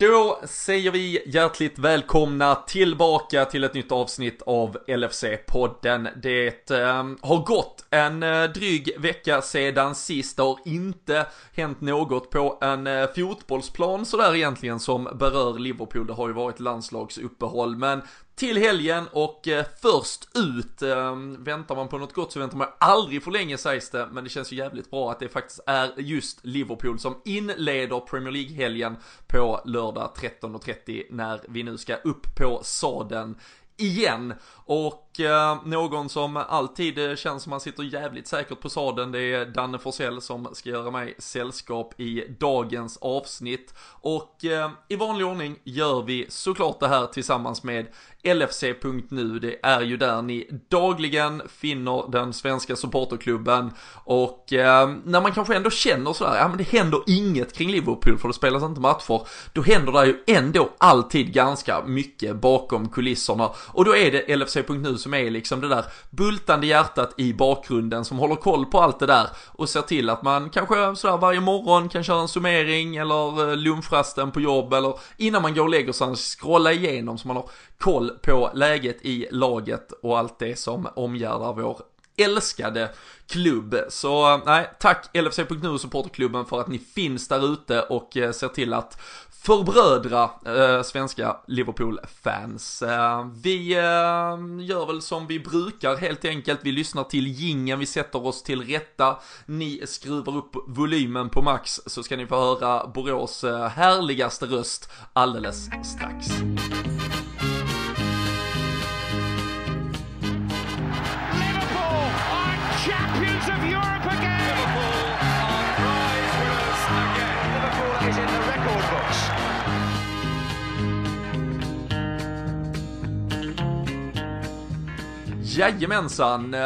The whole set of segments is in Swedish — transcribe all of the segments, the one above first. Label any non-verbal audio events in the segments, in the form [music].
Då säger vi hjärtligt välkomna tillbaka till ett nytt avsnitt av LFC-podden. Det eh, har gått en eh, dryg vecka sedan sist. Det har inte hänt något på en eh, fotbollsplan sådär egentligen som berör Liverpool. Det har ju varit landslagsuppehåll, men till helgen och eh, först ut. Eh, väntar man på något gott så väntar man aldrig för länge sägs det, men det känns ju jävligt bra att det faktiskt är just Liverpool som inleder Premier League-helgen på lördag 13.30 när vi nu ska upp på saden igen. Och eh, någon som alltid eh, känns som han sitter jävligt säkert på sadeln. det är Danne Forsell som ska göra mig sällskap i dagens avsnitt. Och eh, i vanlig ordning gör vi såklart det här tillsammans med LFC.nu. Det är ju där ni dagligen finner den svenska supporterklubben och eh, när man kanske ändå känner sådär, ja men det händer inget kring Liverpool för det spelas inte matcher, då händer det ju ändå alltid ganska mycket bakom kulisserna och då är det LFC.nu som är liksom det där bultande hjärtat i bakgrunden som håller koll på allt det där och ser till att man kanske sådär varje morgon kan köra en summering eller eh, lunchrasten på jobb eller innan man går och lägger sig scrolla igenom så man har koll på läget i laget och allt det som omgärdar vår älskade klubb. Så eh, nej, tack LFC.nu och supporterklubben för att ni finns där ute och eh, ser till att förbrödra eh, svenska Liverpool-fans. Eh, vi eh, gör väl som vi brukar helt enkelt. Vi lyssnar till gingen, vi sätter oss till rätta. Ni skruvar upp volymen på max så ska ni få höra Borås eh, härligaste röst alldeles strax. Jajamensan, eh,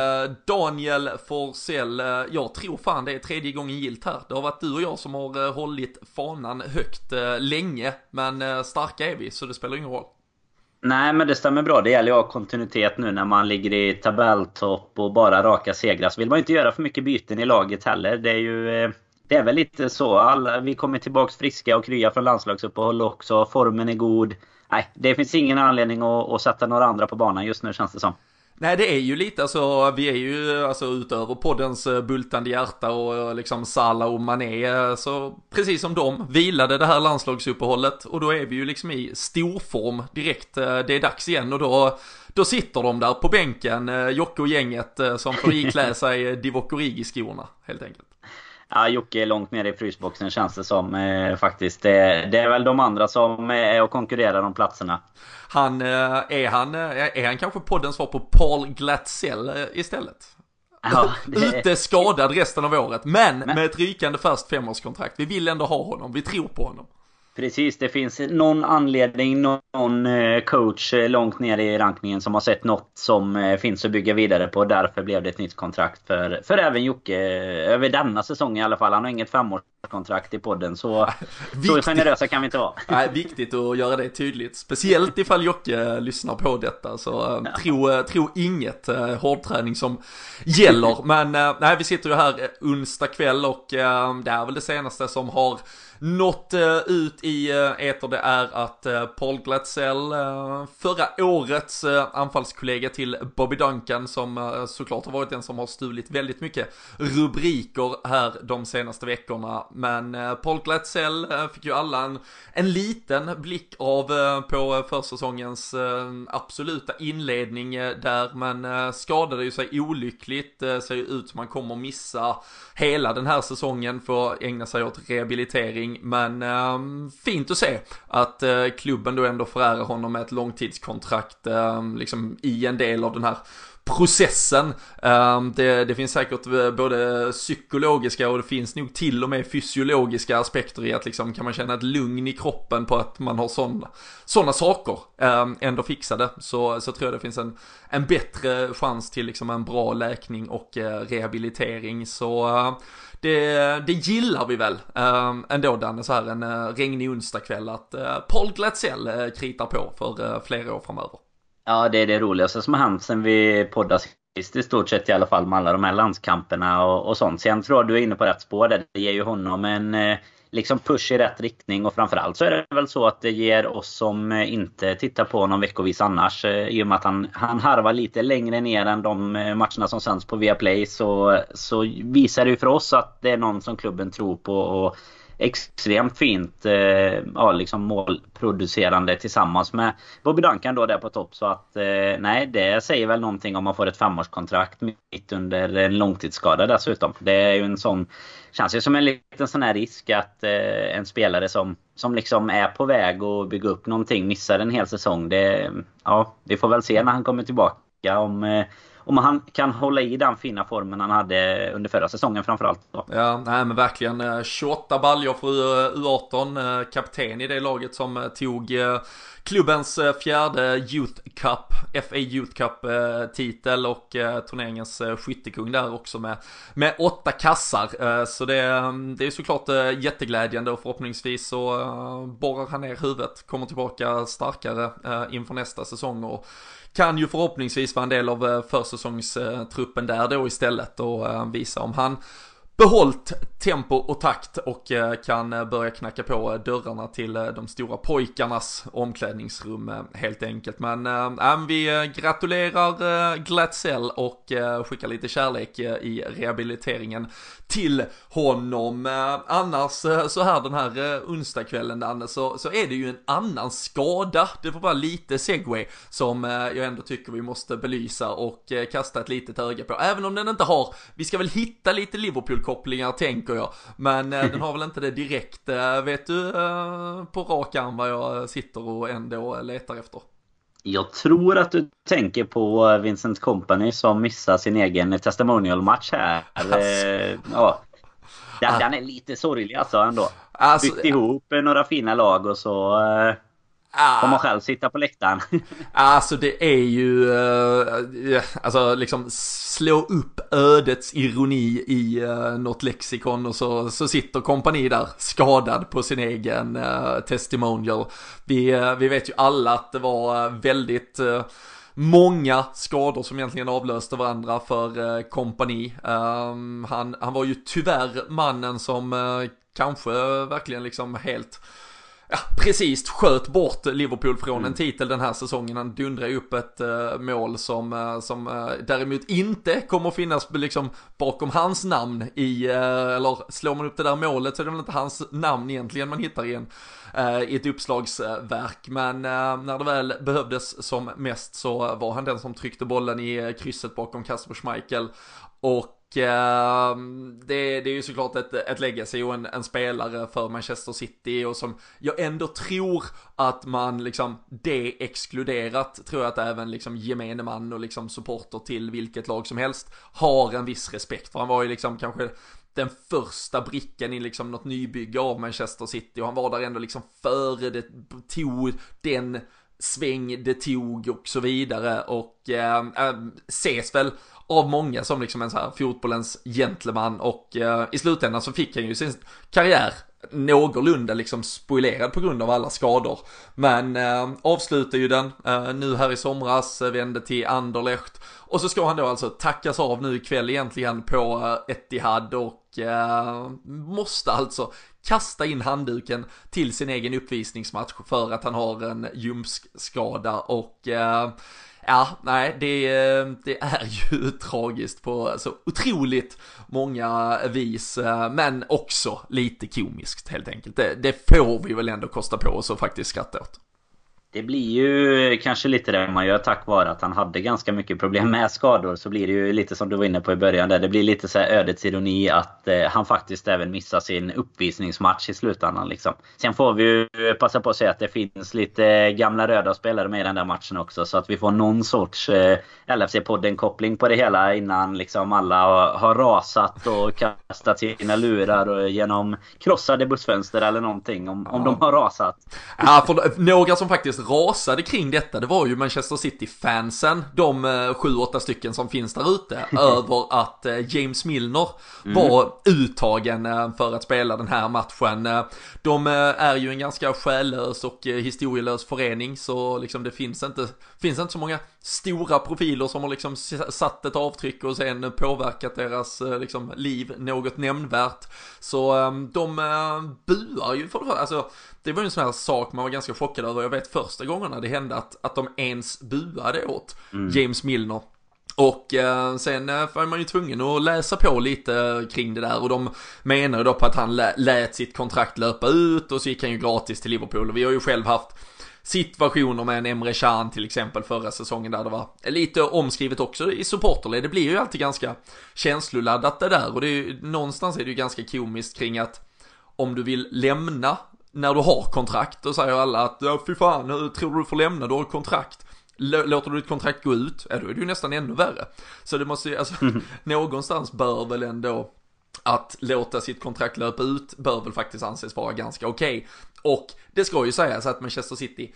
Daniel Forsell, eh, jag tror fan det är tredje gången gilt här. Det har varit du och jag som har eh, hållit fanan högt länge, men starka är vi så det spelar ingen roll. Nej, men det stämmer bra. Det gäller ju att ha kontinuitet nu när man ligger i tabelltopp och bara raka segrar. Så vill man ju inte göra för mycket byten i laget heller. Det är ju... Det är väl lite så. Alla, vi kommer tillbaks friska och krya från landslagsuppehåll också. Formen är god. Nej, det finns ingen anledning att, att sätta några andra på banan just nu känns det som. Nej det är ju lite alltså, vi är ju alltså utöver poddens eh, bultande hjärta och eh, liksom Salah och Mané, eh, så precis som de vilade det här landslagsuppehållet och då är vi ju liksom i storform direkt, det är dags igen och då då sitter de där på bänken, Jocke och gänget som får [laughs] iklä sig Divock Origi-skorna helt enkelt. Ja, Jocke är långt nere i frysboxen känns det som eh, faktiskt. Det, det, är väl de andra som är och konkurrerar om platserna. Han, eh, är han, eh, är han kanske poddens svar på Paul Glatzell eh, istället? Ja, det... Ute skadad resten av året, men, men med ett rykande fast femårskontrakt. Vi vill ändå ha honom, vi tror på honom. Precis, det finns någon anledning, någon eh, coach eh, långt ner i rankningen som har sett något som eh, finns att bygga vidare på. Därför blev det ett nytt kontrakt för, för även Jocke. Över denna säsong i alla fall. Han har inget femårs femårskontrakt i podden. Så, [laughs] så generösa kan vi inte vara. [laughs] Nej, viktigt att göra det tydligt. Speciellt ifall Jocke lyssnar på detta. Så ja. tro, tro inget hårdträning som gäller. [laughs] Men nej, vi sitter ju här onsdag kväll och det är väl det senaste som har nått ut i eter det är att Paul Glatzell, förra årets anfallskollega till Bobby Duncan som såklart har varit den som har stulit väldigt mycket rubriker här de senaste veckorna. Men eh, Paul Glatzell eh, fick ju alla en, en liten blick av eh, på försäsongens absoluta inledning där, men skadade ju sig olyckligt, ser ju ut som man kommer missa hela den här säsongen för att ägna sig åt rehabilitering. Men ehm, fint att se att klubben då ändå förärar honom med ett långtidskontrakt ehm, liksom i en del av den här processen. Ehm, det, det, finns säkert eh, både psykologiska och det finns nog till och med fysiologiska aspekter i att liksom kan man känna ett lugn i kroppen på att man har sådana såna saker ehm, ändå fixade så, så tror jag det finns en, en bättre chans till liksom en bra läkning och eh, rehabilitering. Så eh, det, det gillar vi väl ehm, ändå Danne, så här en regnig onsdagkväll att Paul Glatzell kritar på för flera år framöver. Ja, det är det roligaste som har hänt sen vi poddade sist i stort sett i alla fall med alla de här landskamperna och, och sånt. tror jag du är inne på rätt spår där. Det ger ju honom en eh, liksom push i rätt riktning och framförallt så är det väl så att det ger oss som eh, inte tittar på honom veckovis annars eh, i och med att han, han harvar lite längre ner än de matcherna som sänds på Viaplay så, så visar det ju för oss att det är någon som klubben tror på och extremt fint eh, ja, liksom målproducerande tillsammans med Bobby Duncan då där på topp. Så att eh, nej, det säger väl någonting om man får ett femårskontrakt mitt under en långtidsskada dessutom. Det är ju en sån... Känns ju som en liten sån här risk att eh, en spelare som, som liksom är på väg att bygga upp någonting missar en hel säsong. Det, ja, vi får väl se när han kommer tillbaka om eh, om han kan hålla i den fina formen han hade under förra säsongen framförallt. Då. Ja, nej men verkligen. Eh, 28 baljor för U18. Eh, kapten i det laget som tog klubbens fjärde Youth Cup, FA Youth Cup-titel och turneringens skyttekung där också med, med åtta kassar. Så det, mm, det är såklart jätteglädjande och förhoppningsvis så borrar han ner huvudet, kommer tillbaka starkare inför nästa säsong och kan ju förhoppningsvis vara en del av eh, försäsongstruppen där då istället och eh, visa om han Behållt tempo och takt och eh, kan eh, börja knacka på eh, dörrarna till de stora pojkarnas omklädningsrum helt enkelt. Men äh, vi gratulerar Glatzell och skickar lite kärlek i rehabiliteringen till honom. Annars så här den här onsdagskvällen Danne så, så är det ju en annan skada. Det får vara lite segway som jag ändå tycker vi måste belysa och kasta ett litet öga på. Även om den inte har, vi ska väl hitta lite Liverpool Liverpool-kopplingar tänker jag. Men den har väl inte det direkt. Vet du på rak arm vad jag sitter och ändå letar efter? Jag tror att du tänker på Vincent Company som missar sin egen testimonial-match här. Alltså. Ja. Den, den, är lite sorglig alltså ändå. Alltså, Byggt ihop några fina lag och så Ah. Man själv sitta på läktaren. [laughs] alltså det är ju, uh, alltså liksom slå upp ödets ironi i uh, något lexikon och så, så sitter kompani där skadad på sin egen uh, testimonial. Vi, uh, vi vet ju alla att det var väldigt många skador som egentligen avlöste varandra för kompani. Um, han, han var ju tyvärr mannen som kanske verkligen liksom helt ja, precis sköt bort Liverpool från mm. en titel den här säsongen. Han dundrar upp ett uh, mål som, uh, som uh, däremot inte kommer att finnas liksom bakom hans namn i, eller slår man upp det där målet så är det väl inte hans namn egentligen man hittar i, en, i ett uppslagsverk. Men när det väl behövdes som mest så var han den som tryckte bollen i krysset bakom Kasper Schmeichel. Och Ehm, det, det, är ju såklart ett, ett legacy och en, en, spelare för Manchester City och som jag ändå tror att man liksom, det exkluderat, tror jag att även liksom gemene man och liksom supporter till vilket lag som helst har en viss respekt för. Han var ju liksom kanske den första brickan i liksom något nybygge av Manchester City och han var där ändå liksom före det tog den sväng det tog och så vidare och eh, ses väl av många som liksom en så här fotbollens gentleman och eh, i slutändan så fick han ju sin karriär någorlunda liksom spoilerad på grund av alla skador. Men eh, avslutar ju den eh, nu här i somras, eh, vände till Anderlecht och så ska han då alltså tackas av nu ikväll egentligen på eh, Etihad och eh, måste alltså kasta in handduken till sin egen uppvisningsmatch för att han har en ljumskskada och eh, Ja, nej, det, eh, det är [laughs] ju tragiskt på så otroligt många vis, eh, men också lite komiskt helt enkelt. Det, det får vi väl ändå kosta på oss att faktiskt skratta åt. Det blir ju kanske lite det man gör tack vare att han hade ganska mycket problem med skador. Så blir det ju lite som du var inne på i början där. Det blir lite så ödets ironi att eh, han faktiskt även missar sin uppvisningsmatch i slutändan. Liksom. Sen får vi ju passa på att säga att det finns lite gamla röda spelare med i den där matchen också. Så att vi får någon sorts eh, LFC-podden-koppling på det hela innan liksom alla har, rasat och kastat sina lurar och genom krossade bussfönster eller någonting. Om, om de har rasat. Ja, för några som faktiskt rasade kring detta, det var ju Manchester City-fansen, de eh, sju, åtta stycken som finns där ute, [laughs] över att eh, James Milner mm. var uttagen eh, för att spela den här matchen. De är ju en ganska själlös och historielös förening, så liksom det finns inte, finns inte så många stora profiler som har liksom satt ett avtryck och sen påverkat deras liksom, liv något nämnvärt. Så de buar ju för det alltså det var ju en sån här sak man var ganska chockad över. Jag vet första gångerna det hände att, att de ens buade åt mm. James Milner. Och eh, sen eh, var man ju tvungen att läsa på lite kring det där och de menar ju då på att han lät sitt kontrakt löpa ut och så gick han ju gratis till Liverpool och vi har ju själv haft situationer med en Emre Can till exempel förra säsongen där det var lite omskrivet också i supporterled. Det blir ju alltid ganska känsloladdat det där och det är ju någonstans är det ju ganska komiskt kring att om du vill lämna när du har kontrakt, då säger alla att ja, fy fan, hur tror du du får lämna, du har kontrakt. Låter du ditt kontrakt gå ut, ja då är det ju nästan ännu värre. Så det måste ju, alltså, mm. [laughs] någonstans bör väl ändå att låta sitt kontrakt löpa ut bör väl faktiskt anses vara ganska okej. Okay. Och det ska ju sägas att Manchester City,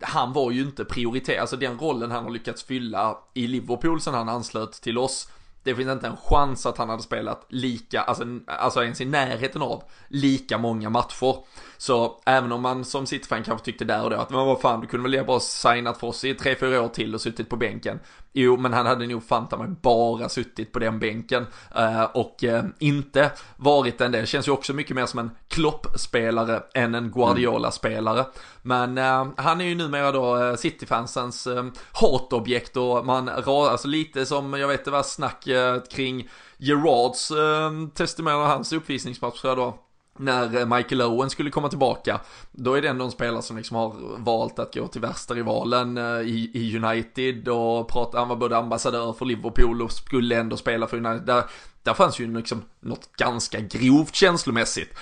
han var ju inte prioriterad, alltså den rollen han har lyckats fylla i Liverpool sen han anslöt till oss det finns inte en chans att han hade spelat lika, alltså, alltså ens i närheten av lika många matcher. Så även om man som City-fan kanske tyckte där och då att men vad fan, du kunde väl lika bra signat för oss i tre fyra år till och suttit på bänken. Jo, men han hade nog fanta mig bara suttit på den bänken eh, och eh, inte varit en del. Känns ju också mycket mer som en Klopp-spelare än en Guardiola-spelare. Men eh, han är ju numera då City-fansens hatobjekt och man, alltså lite som, jag vet det var snack kring Gerards eh, och hans uppvisningsmatch tror jag då när eh, Michael Owen skulle komma tillbaka, då är det ändå en spelare som liksom har valt att gå till värsta rivalen eh, i, i United och prata, han var både ambassadör för Liverpool och skulle ändå spela för United. Där, där fanns ju liksom något ganska grovt känslomässigt.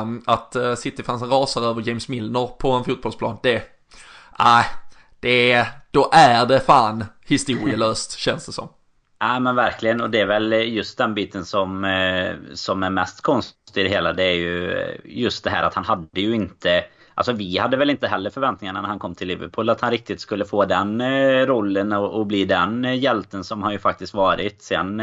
Um, att eh, uh, City-fansen rasar över James Milner på en fotbollsplan, det, nej, uh, det, då är det fan historielöst känns det som. Ja men verkligen och det är väl just den biten som, eh, som är mest konstig i det hela. Det är ju eh, just det här att han hade ju inte Alltså vi hade väl inte heller förväntningarna när han kom till Liverpool att han riktigt skulle få den eh, rollen och, och bli den hjälten som han ju faktiskt varit. Sen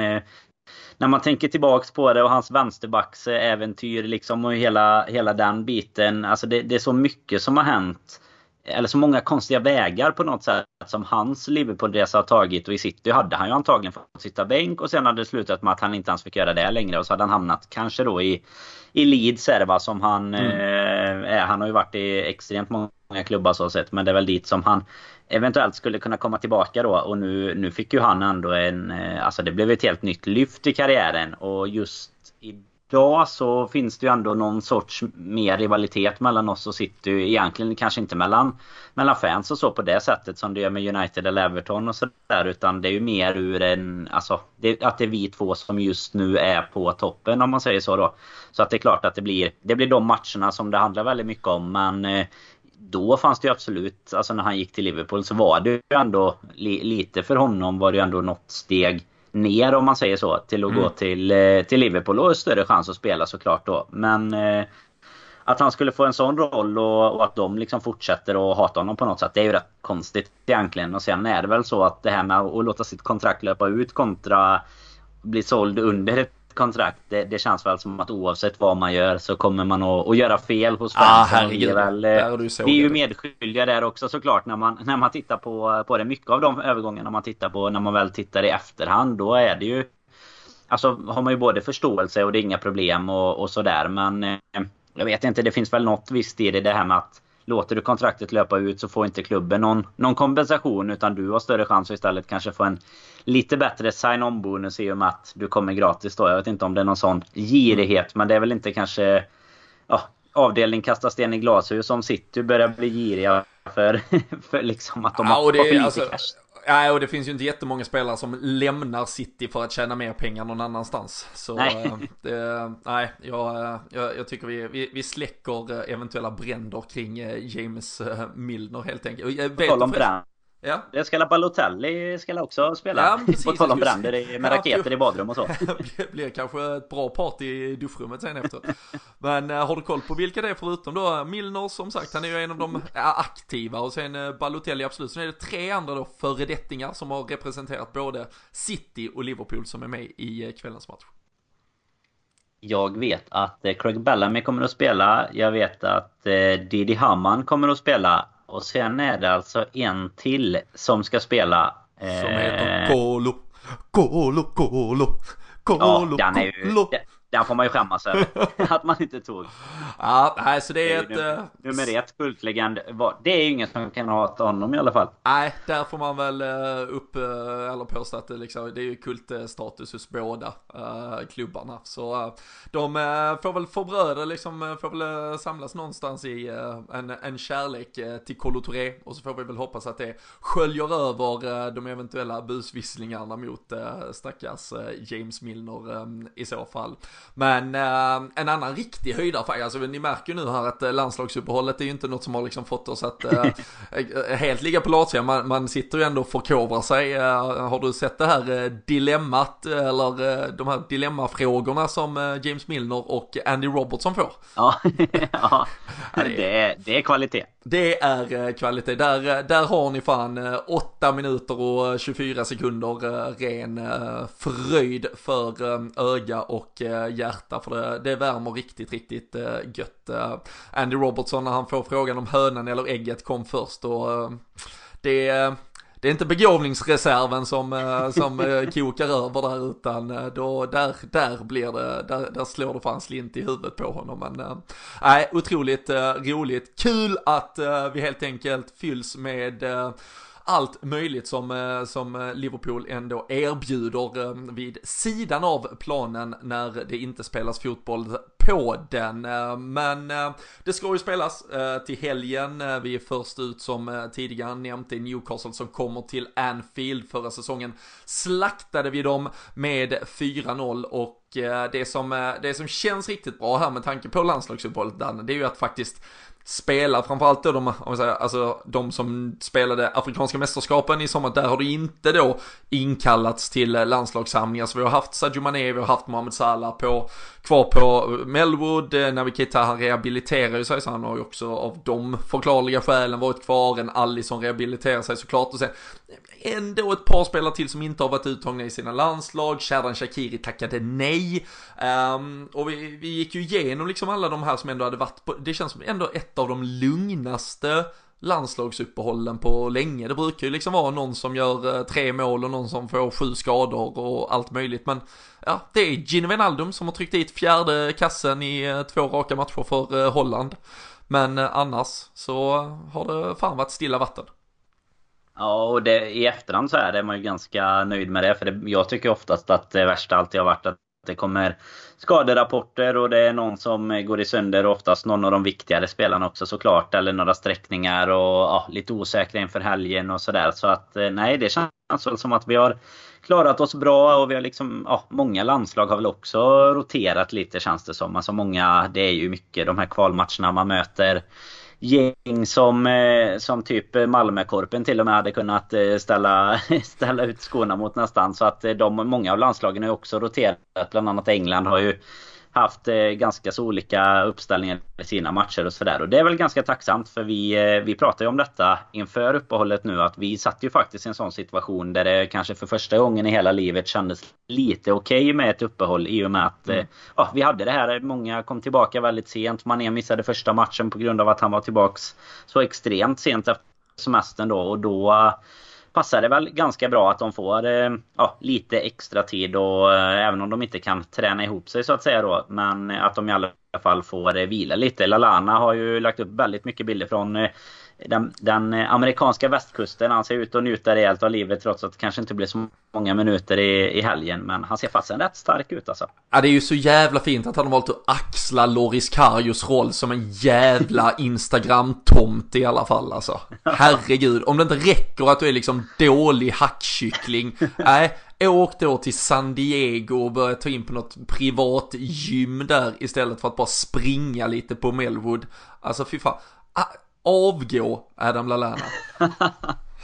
när man tänker tillbaks på det och hans vänsterbacksäventyr liksom och hela, hela den biten. Alltså det, det är så mycket som har hänt eller så många konstiga vägar på något sätt som hans Liverpoolresa har tagit. Och i City hade han ju antagligen fått sitta bänk och sen hade det slutat med att han inte ens fick göra det längre. Och så hade han hamnat kanske då i, i Leeds är det va, som han mm. eh, är. Han har ju varit i extremt många klubbar så sett. Men det är väl dit som han eventuellt skulle kunna komma tillbaka då. Och nu, nu fick ju han ändå en... Eh, alltså det blev ett helt nytt lyft i karriären. Och just i idag så finns det ju ändå någon sorts mer rivalitet mellan oss och City. Egentligen kanske inte mellan, mellan fans och så på det sättet som det gör med United eller Everton och sådär. Utan det är ju mer ur en... Alltså det, att det är vi två som just nu är på toppen om man säger så då. Så att det är klart att det blir, det blir de matcherna som det handlar väldigt mycket om. Men eh, då fanns det ju absolut, alltså när han gick till Liverpool så var det ju ändå li, lite för honom var det ju ändå något steg ner om man säger så till att mm. gå till, eh, till Liverpool och större chans att spela såklart då. Men eh, att han skulle få en sån roll och, och, att de liksom fortsätter att hata honom på något sätt. Det är ju rätt konstigt egentligen. Och sen är det väl så att det här med att låta sitt kontrakt löpa ut kontra bli såld under ett kontrakt. Det, det, känns väl som att oavsett vad man gör så kommer man att, att göra fel hos fansen. Ah, det är väl, vi är ju medskyldiga där också såklart när man, när man tittar på, på det. Mycket av de övergångarna man tittar på när man väl tittar i efterhand då är det ju Alltså har man ju både förståelse och det är inga problem och, och sådär men eh, Jag vet inte, det finns väl något visst i det, det här med att Låter du kontraktet löpa ut så får inte klubben någon, någon kompensation utan du har större chans att istället kanske få en lite bättre sign-on bonus i och med att du kommer gratis då. Jag vet inte om det är någon sån girighet men det är väl inte kanske ja, avdelning kasta sten i glashus som City börjar bli giriga för, [laughs] för liksom att de ja, har, det, för lite alltså, cash. Nej, och det finns ju inte jättemånga spelare som lämnar City för att tjäna mer pengar någon annanstans. Så nej, eh, det, nej jag, jag, jag, tycker vi, vi, vi släcker eventuella bränder kring eh, James eh, Milner helt enkelt. På tal om bränder Ja. Det ska Balotelli ska också spela. Ja, precis, på tal om bränder med raketer i badrum och så. [laughs] det blir kanske ett bra party i duschrummet sen efter. Men äh, har du koll på vilka det är förutom då Milner som sagt, han är ju en av de aktiva och sen Balotelli absolut. Sen är det tre andra då föredettingar som har representerat både City och Liverpool som är med i kvällens match. Jag vet att Craig Bellamy kommer att spela. Jag vet att Didi Hamann kommer att spela. Och sen är det alltså en till som ska spela. Som heter Kolo. Kolo, Kolo. Kolo, ja, den är ju, den får man ju skämmas över. [laughs] att man inte tog. Ja, nej, så det är, det är ett... Nummer, uh, nummer ett, kultlegend. Det är ju ingen som kan hata honom i alla fall. Nej, där får man väl uh, upp, uh, eller påstå att det, liksom, det är ju kultstatus hos båda klubbarna. Så de får väl förbröda, liksom, får väl samlas någonstans i en, en kärlek till Touré. Och så får vi väl hoppas att det sköljer över de eventuella busvisslingarna mot stackars James Milner i så fall. Men eh, en annan riktig höjdarfärg, alltså ni märker ju nu här att eh, landslagsuppehållet är ju inte något som har liksom fått oss att [laughs] eh, eh helt ligga på latsidan. Man, man sitter ju ändå och förkovrar sig. Eh, har du sett det här eh, dilemmat eller de här dilemmafrågorna som James Milner och Andy Robertson får? Ja, [laughs] ja. det, är, det är kvalitet. Det är eh, kvalitet. Där, eh, där har ni fan eh, 8 minuter och 24 sekunder ren fröjd för öga och hjärta för det, det värmer riktigt, riktigt gött. Andy Robertson när han får frågan om hönan eller ägget kom först och det det är inte begåvningsreserven som, eh, som eh, kokar över där utan eh, då, där, där blir det, där, där slår det fan slint i huvudet på honom. Men nej, otroligt roligt. Kul att vi helt enkelt fylls med allt möjligt som, eh, som eh, Liverpool ändå erbjuder eh, vid sidan av planen när det inte spelas fotboll på den. Men det ska ju spelas till helgen. Vi är först ut som tidigare nämnt i Newcastle som kommer till Anfield. Förra säsongen slaktade vi dem med 4-0 och det som, det som känns riktigt bra här med tanke på landslagsuppehållet det är ju att faktiskt spelar, framförallt då de, om jag säger, alltså de som spelade Afrikanska mästerskapen i sommar, där har det inte då inkallats till landslagssamlingar. Så vi har haft Sadio Mané, vi har haft Mohamed Salah på, kvar på Melwood, eh, Navi Keita han rehabiliterar ju sig så han har ju också av de förklarliga skälen varit kvar, en Alisson rehabiliterar sig såklart och sen ändå ett par spelare till som inte har varit uttagna i sina landslag. Shadan Shakiri tackade nej. Um, och vi, vi gick ju igenom liksom alla de här som ändå hade varit på, det känns som ändå ett av de lugnaste landslagsuppehållen på länge. Det brukar ju liksom vara någon som gör eh, tre mål och någon som får sju skador och allt möjligt. Men ja, det är Gino Wijnaldum som har tryckt dit fjärde kassen i eh, två raka matcher för eh, Holland. Men annars så har det fan varit stilla vatten. Ja, och det, i efterhand så är det man ju ganska nöjd med det. För det, jag tycker oftast att det värsta alltid har varit att det kommer skaderapporter och det är någon som går i sönder. Oftast någon av de viktigare spelarna också såklart. Eller några sträckningar och ja, lite osäkra inför helgen och sådär. Så att eh, nej, det känns väl som att vi har klarat oss bra och vi har liksom, ja, många landslag har väl också roterat lite känns det som. Alltså många, det är ju mycket de här kvalmatcherna man möter gäng som, eh, som typ Malmökorpen till och med hade kunnat eh, ställa, [laughs] ställa ut skorna mot nästan. Så att eh, de, många av landslagen har ju också roterat. Bland annat England har ju haft eh, ganska så olika uppställningar i sina matcher och sådär. Och det är väl ganska tacksamt för vi, eh, vi pratar ju om detta inför uppehållet nu att vi satt ju faktiskt i en sån situation där det kanske för första gången i hela livet kändes lite okej okay med ett uppehåll i och med att mm. eh, ja, vi hade det här. Många kom tillbaka väldigt sent. Mané missade första matchen på grund av att han var tillbaks så extremt sent efter semestern då och då passar det väl ganska bra att de får eh, ja, lite extra tid och eh, även om de inte kan träna ihop sig så att säga då. Men att de i alla fall får eh, vila lite. Lalana har ju lagt upp väldigt mycket bilder från eh, den, den, amerikanska västkusten. Han ser ut att njuta rejält av livet trots att det kanske inte blir så många minuter i, i helgen. Men han ser fasen rätt stark ut alltså. Ja det är ju så jävla fint att han har valt att axla Loris Karius roll som en jävla [laughs] Instagram-tomt i alla fall alltså. Herregud, om det inte räcker att du är liksom dålig hackkyckling. [laughs] Nej, Åk då till San Diego och börja ta in på något privat gym där istället för att bara springa lite på Melwood. Alltså fy fan avgå Adam Lallana.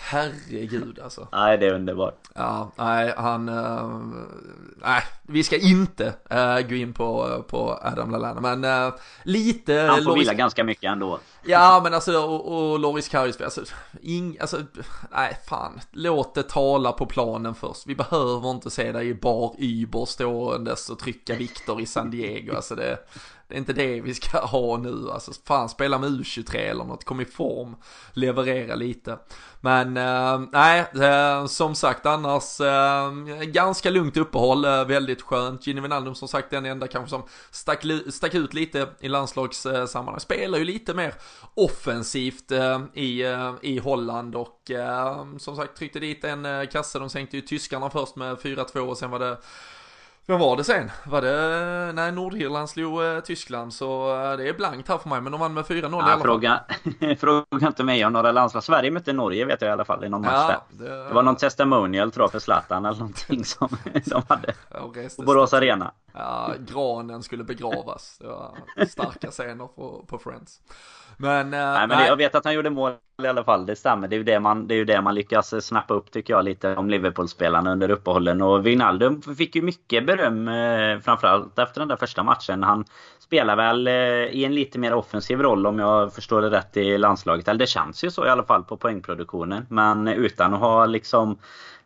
Herregud alltså. [laughs] Nej, det är underbart. Ja, nej, han, uh, nej, vi ska inte uh, gå in på, på Adam Lallana, men uh, lite. Han får Loris... vila ganska mycket ändå. Ja, men alltså, och, och Loris Karius, alltså, ing, alltså, nej, fan, låt det tala på planen först. Vi behöver inte se dig i bar Uber ståendes och trycka Viktor i San Diego, alltså det, det är inte det vi ska [laughs] ha nu, alltså fan spela med U23 eller något, kom i form, leverera lite. Men eh, nej, eh, som sagt annars eh, ganska lugnt uppehåll, eh, väldigt skönt. Ginny Wijnaldum som sagt den enda kanske som stack, stack ut lite i landslagssammanhang. Spelar ju lite mer offensivt eh, i, eh, i Holland och som sagt tryckte dit en kasse. De sänkte ju tyskarna först med 4-2 och sen var det vem var det sen? Var det, när Nordirland slog eh, Tyskland så eh, det är blankt här för mig men de vann med 4-0 ja, i alla fråga, fall. [laughs] fråga inte mig om några landslag. Sverige mötte Norge vet jag i alla fall i någon match ja, där. Det... det var någon testimonial tror jag för Zlatan eller någonting som [laughs] de hade. På Borås Arena. Ja, granen skulle begravas. Det var starka scener på, på Friends. Men, uh, nej, men nej. jag vet att han gjorde mål i alla fall. Det stämmer. Det är ju det man, det är ju det man lyckas snappa upp tycker jag lite om Liverpool-spelarna under uppehållen. Och Wijnaldum fick ju mycket beröm eh, framförallt efter den där första matchen. Han spelar väl eh, i en lite mer offensiv roll om jag förstår det rätt i landslaget. Eller det känns ju så i alla fall på poängproduktionen. Men utan att ha liksom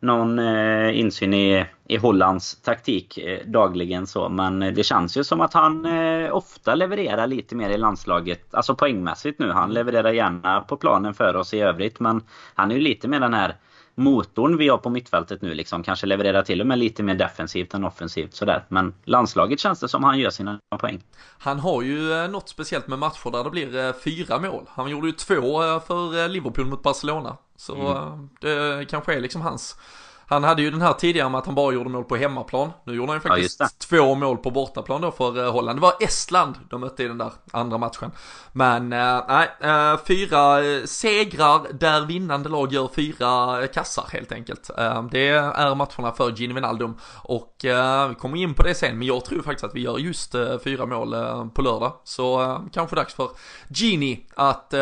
någon eh, insyn i, i Hollands taktik eh, dagligen så. Men eh, det känns ju som att han eh, ofta levererar lite mer i landslaget. Alltså poängmässigt nu. Han levererar gärna på planen för oss i övrigt. Men han är ju lite mer den här motorn vi har på mittfältet nu liksom. Kanske levererar till och med lite mer defensivt än offensivt sådär. Men landslaget känns det som han gör sina poäng. Han har ju eh, något speciellt med matcher där det blir eh, fyra mål. Han gjorde ju två eh, för Liverpool mot Barcelona. Så mm. det kanske är liksom hans han hade ju den här tidigare med att han bara gjorde mål på hemmaplan. Nu gjorde han ju faktiskt ja, två mål på bortaplan då för uh, Holland. Det var Estland de mötte i den där andra matchen. Men uh, nej, uh, fyra segrar där vinnande lag gör fyra kassar helt enkelt. det är matcherna för Gini Wijnaldum och vi kommer in på det sen. Men jag tror faktiskt att vi gör just fyra mål på lördag. Så kanske dags för Gini att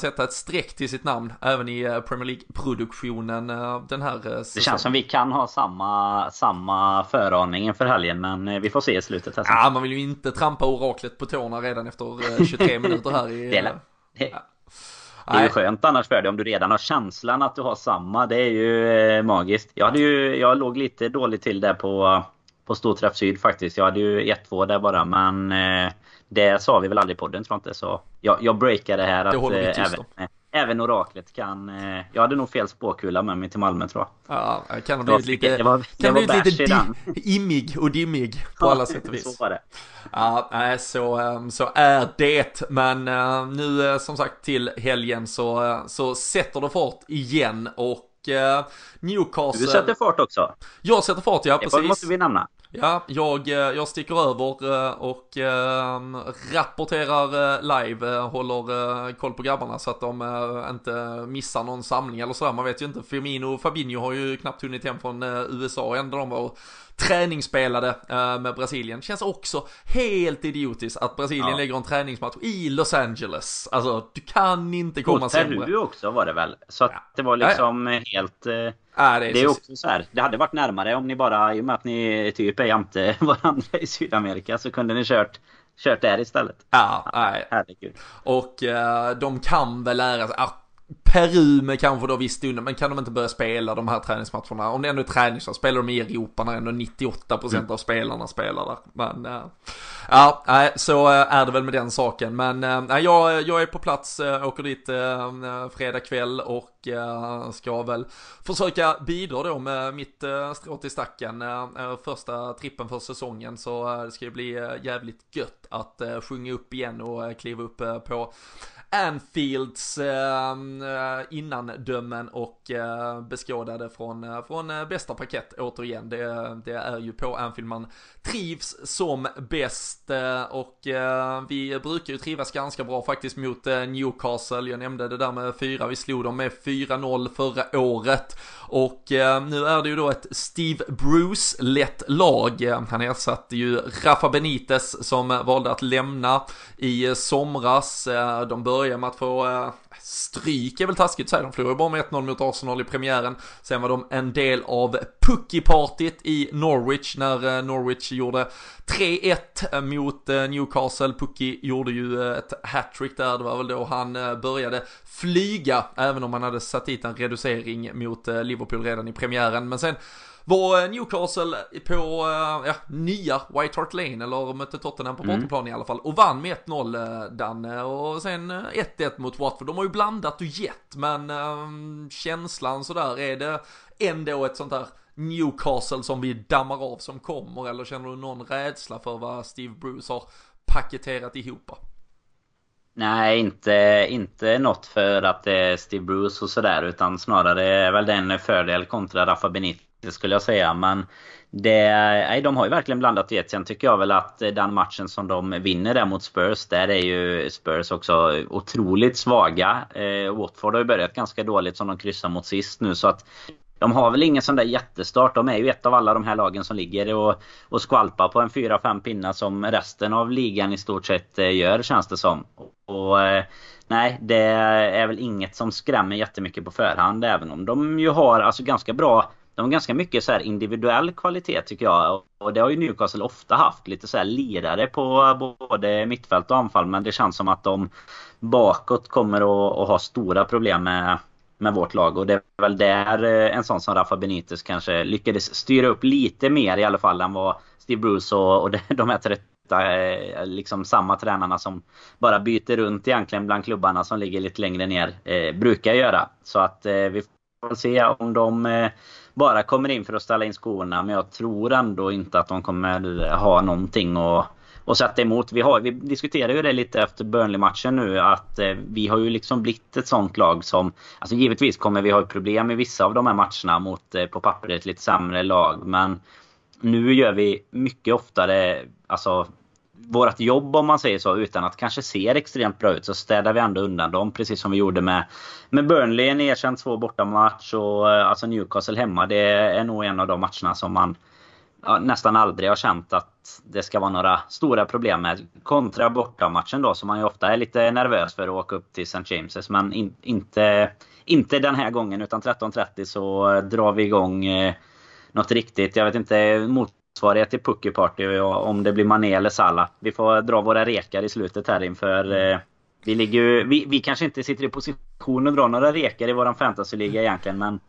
sätta ett streck till sitt namn även i Premier League-produktionen den här säsongen känns som vi kan ha samma, samma föraning inför helgen. Men eh, vi får se i slutet. Här ja, man vill ju inte trampa oraklet på tårna redan efter 23 eh, [laughs] minuter här i... Det är, det, ja. det är ju skönt annars för dig om du redan har känslan att du har samma. Det är ju eh, magiskt. Jag, hade ju, jag låg lite dåligt till där på, på Storträff Syd faktiskt. Jag hade ju 1-2 där bara men eh, det sa vi väl aldrig i podden tror jag inte. Så jag, jag breakade här det att eh, även, även oraklet kan... Eh, jag hade nog fel spåkula med mig till Malmö tror jag. Ja, det kan ha blivit lite... Det var, kan ha blivit lite di, immig och dimmig på alla sätt och vis. så var det. Ja, nej, så, ehm, så är det. Men eh, nu eh, som sagt till helgen så, så sätter det fart igen och Newcastle... Du sätter fart också. Jag sätter fart, ja precis. Det måste vi nämna. Ja, jag, eh, jag sticker över eh, och äh, rapporterar live, håller koll på grabbarna så att de inte missar någon samling eller sådär. Man vet ju inte, Firmino och Fabinho har ju knappt hunnit hem från USA ändå de var träningsspelade med Brasilien. Känns också helt idiotiskt att Brasilien ja. lägger en träningsmatch i Los Angeles. Alltså, du kan inte komma sämre. Peru också var det väl? Så att ja. det var liksom ja. helt... Ja, det är, det är också så här. Det hade varit närmare om ni bara, i och med att ni typ är jämte [laughs] varandra i Sydamerika, så kunde ni kört kört där istället. Ja, nej. Herregud. Och uh, de kan väl lära sig, Peru med kanske då viss stund, men kan de inte börja spela de här träningsmatcherna? Om det ändå är träningsmatcher, spelar de i Europa när ändå 98% mm. av spelarna spelar där. Men äh, ja, äh, så äh, är det väl med den saken. Men äh, jag, jag är på plats, äh, åker dit äh, fredag kväll och ska väl försöka bidra då med mitt äh, strå till stacken. Första trippen för säsongen så det ska ju bli jävligt gött att sjunga upp igen och kliva upp på Anfields eh, innandömen och eh, beskådade från, eh, från eh, bästa paket återigen. Det, det är ju på Anfield man trivs som bäst eh, och eh, vi brukar ju trivas ganska bra faktiskt mot eh, Newcastle. Jag nämnde det där med fyra, vi slog dem med 4-0 förra året och nu är det ju då ett Steve Bruce-lett lag. Han ersatte ju Rafa Benitez som valde att lämna i somras. De började börja med att få eh, stryk är väl taskigt att säga, de förlorade bara med 1-0 mot Arsenal i premiären. Sen var de en del av Pucky-partyt i Norwich när eh, Norwich gjorde 3-1 eh, mot eh, Newcastle. Pucky gjorde ju ett hattrick där, det var väl då han började flyga, även om han hade satt dit en reducering mot Liverpool redan i premiären. Men sen var eh, Newcastle på eh, ja, nya White Hart Lane eller mötte Tottenham på mm. bortaplan i alla fall och vann med 1-0 eh, Danne och sen 1-1 mot Watford. De har ju blandat och gett men um, känslan sådär är det ändå ett sånt där Newcastle som vi dammar av som kommer eller känner du någon rädsla för vad Steve Bruce har paketerat ihop? Nej, inte, inte något för att det är Steve Bruce och sådär utan snarare är väl den fördel kontra Rafa Benitez det skulle jag säga. Men det, nej, de har ju verkligen blandat vet. Sen tycker jag väl att den matchen som de vinner där mot Spurs, där är ju Spurs också otroligt svaga. Eh, Watford har ju börjat ganska dåligt som de kryssar mot sist nu. Så att de har väl ingen sån där jättestart. De är ju ett av alla de här lagen som ligger och, och skvalpar på en 4-5 pinnar som resten av ligan i stort sett eh, gör känns det som. Och, eh, nej, det är väl inget som skrämmer jättemycket på förhand. Även om de ju har alltså ganska bra de har ganska mycket så individuell kvalitet tycker jag. Och det har ju Newcastle ofta haft. Lite så här lirare på både mittfält och anfall. Men det känns som att de bakåt kommer att, att ha stora problem med, med vårt lag. Och det är väl där eh, en sån som Rafa Benitez kanske lyckades styra upp lite mer i alla fall än vad Steve Bruce och, och de här 30 eh, liksom samma tränarna som bara byter runt egentligen bland klubbarna som ligger lite längre ner eh, brukar göra. Så att eh, vi får se om de eh, bara kommer in för att ställa in skorna. Men jag tror ändå inte att de kommer ha någonting att och sätta emot. Vi, har, vi diskuterade ju det lite efter Burnley-matchen nu att eh, vi har ju liksom blivit ett sånt lag som... Alltså givetvis kommer vi ha problem i vissa av de här matcherna mot eh, på pappret lite sämre lag. Men nu gör vi mycket oftare alltså vårt jobb om man säger så utan att kanske ser extremt bra ut så städar vi ändå undan dem precis som vi gjorde med, med Burnley en erkänt svår bortamatch och eh, alltså Newcastle hemma. Det är nog en av de matcherna som man ja, nästan aldrig har känt att det ska vara några stora problem med. Kontra bortamatchen då som man ju ofta är lite nervös för att åka upp till St. James's men in, inte, inte den här gången utan 13.30 så drar vi igång eh, något riktigt. Jag vet inte mot motsvarighet till Pucky Party om det blir Mané eller Salah. Vi får dra våra rekar i slutet här inför... Eh, vi, ligger ju, vi, vi kanske inte sitter i position att dra några rekar i våran fantasyliga egentligen men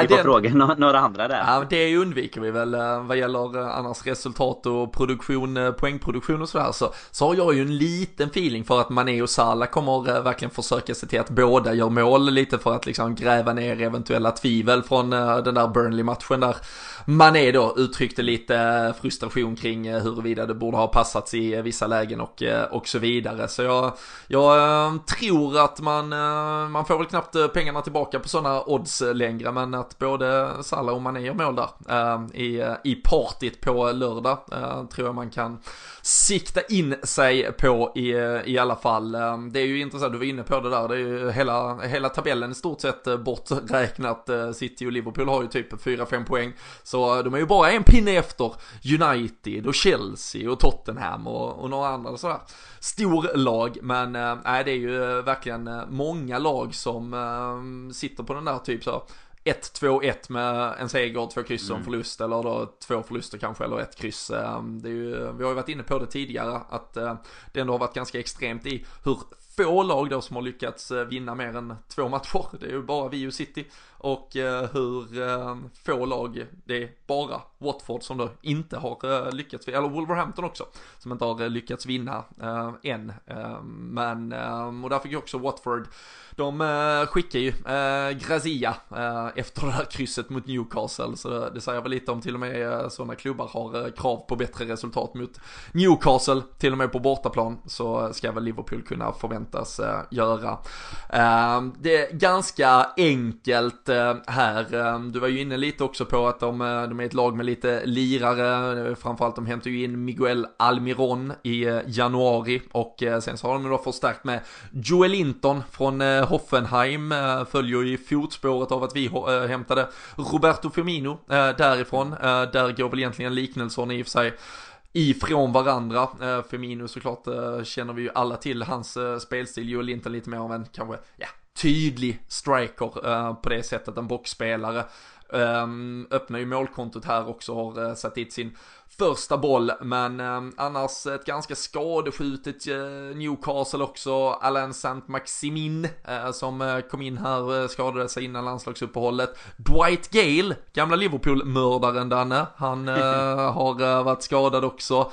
vi får fråga några andra där. Ja, det undviker vi väl eh, vad gäller eh, annars resultat och produktion, poängproduktion och sådär. Så, så har jag ju en liten feeling för att Mané och Salah kommer verkligen försöka se till att båda gör mål lite för att liksom gräva ner eventuella tvivel från den där Burnley-matchen där Mané då uttryckte lite frustration kring eh, huruvida det borde ha passats i eh, vissa lägen och, eh, och så vidare. Så jag, jag tror att man, man får väl knappt pengarna tillbaka på sådana odds längre men att både Salah och Mané gör mål där i, i partyt på lördag tror jag man kan sikta in sig på i, i alla fall. Det är ju intressant, du var inne på det där, det är ju hela, hela tabellen i stort sett borträknat. City och Liverpool har ju typ 4-5 poäng. Så de är ju bara en pinne efter United och Chelsea och Tottenham och, och några andra sådär storlag. Men nej, det är ju verkligen många lag som sitter på den där typ så 1-2-1 med en seger, två kryss och en mm. förlust eller då två förluster kanske eller ett kryss. Det är ju, vi har ju varit inne på det tidigare att eh, det ändå har varit ganska extremt i hur få lag då som har lyckats eh, vinna mer än två matcher. Det är ju bara vi och City och eh, hur eh, få lag, det är bara Watford som då inte har eh, lyckats, eller Wolverhampton också, som inte har lyckats vinna än. men, och där fick ju också Watford, de skickar ju Grazia efter det här krysset mot Newcastle, så det, säger väl lite om till och med sådana klubbar har krav på bättre resultat mot Newcastle, till och med på bortaplan, så ska väl Liverpool kunna förväntas göra. det är ganska enkelt Eh, här. Eh, du var ju inne lite också på att de, eh, de är ett lag med lite lirare, framförallt de hämtar ju in Miguel Almiron i januari och sen så har de då förstärkt med Joel Linton från Hoffenheim, följer i fotspåret av att vi hämtade Roberto Firmino därifrån. Där går väl egentligen liknelsen i och för sig ifrån varandra. Firmino Femino såklart känner vi ju alla till hans spelstil. Joel Linton lite mer av en kanske, ja, tydlig striker eh, på det sättet, en boxspelare. Um, öppnar ju målkontot här också, har uh, satt dit sin första boll, men eh, annars ett ganska skadeskjutet eh, Newcastle också. Alain Saint-Maximin eh, som eh, kom in här, eh, skadade sig innan landslagsuppehållet. Dwight Gale, gamla Liverpool-mördaren Danne, han eh, [laughs] har varit skadad också.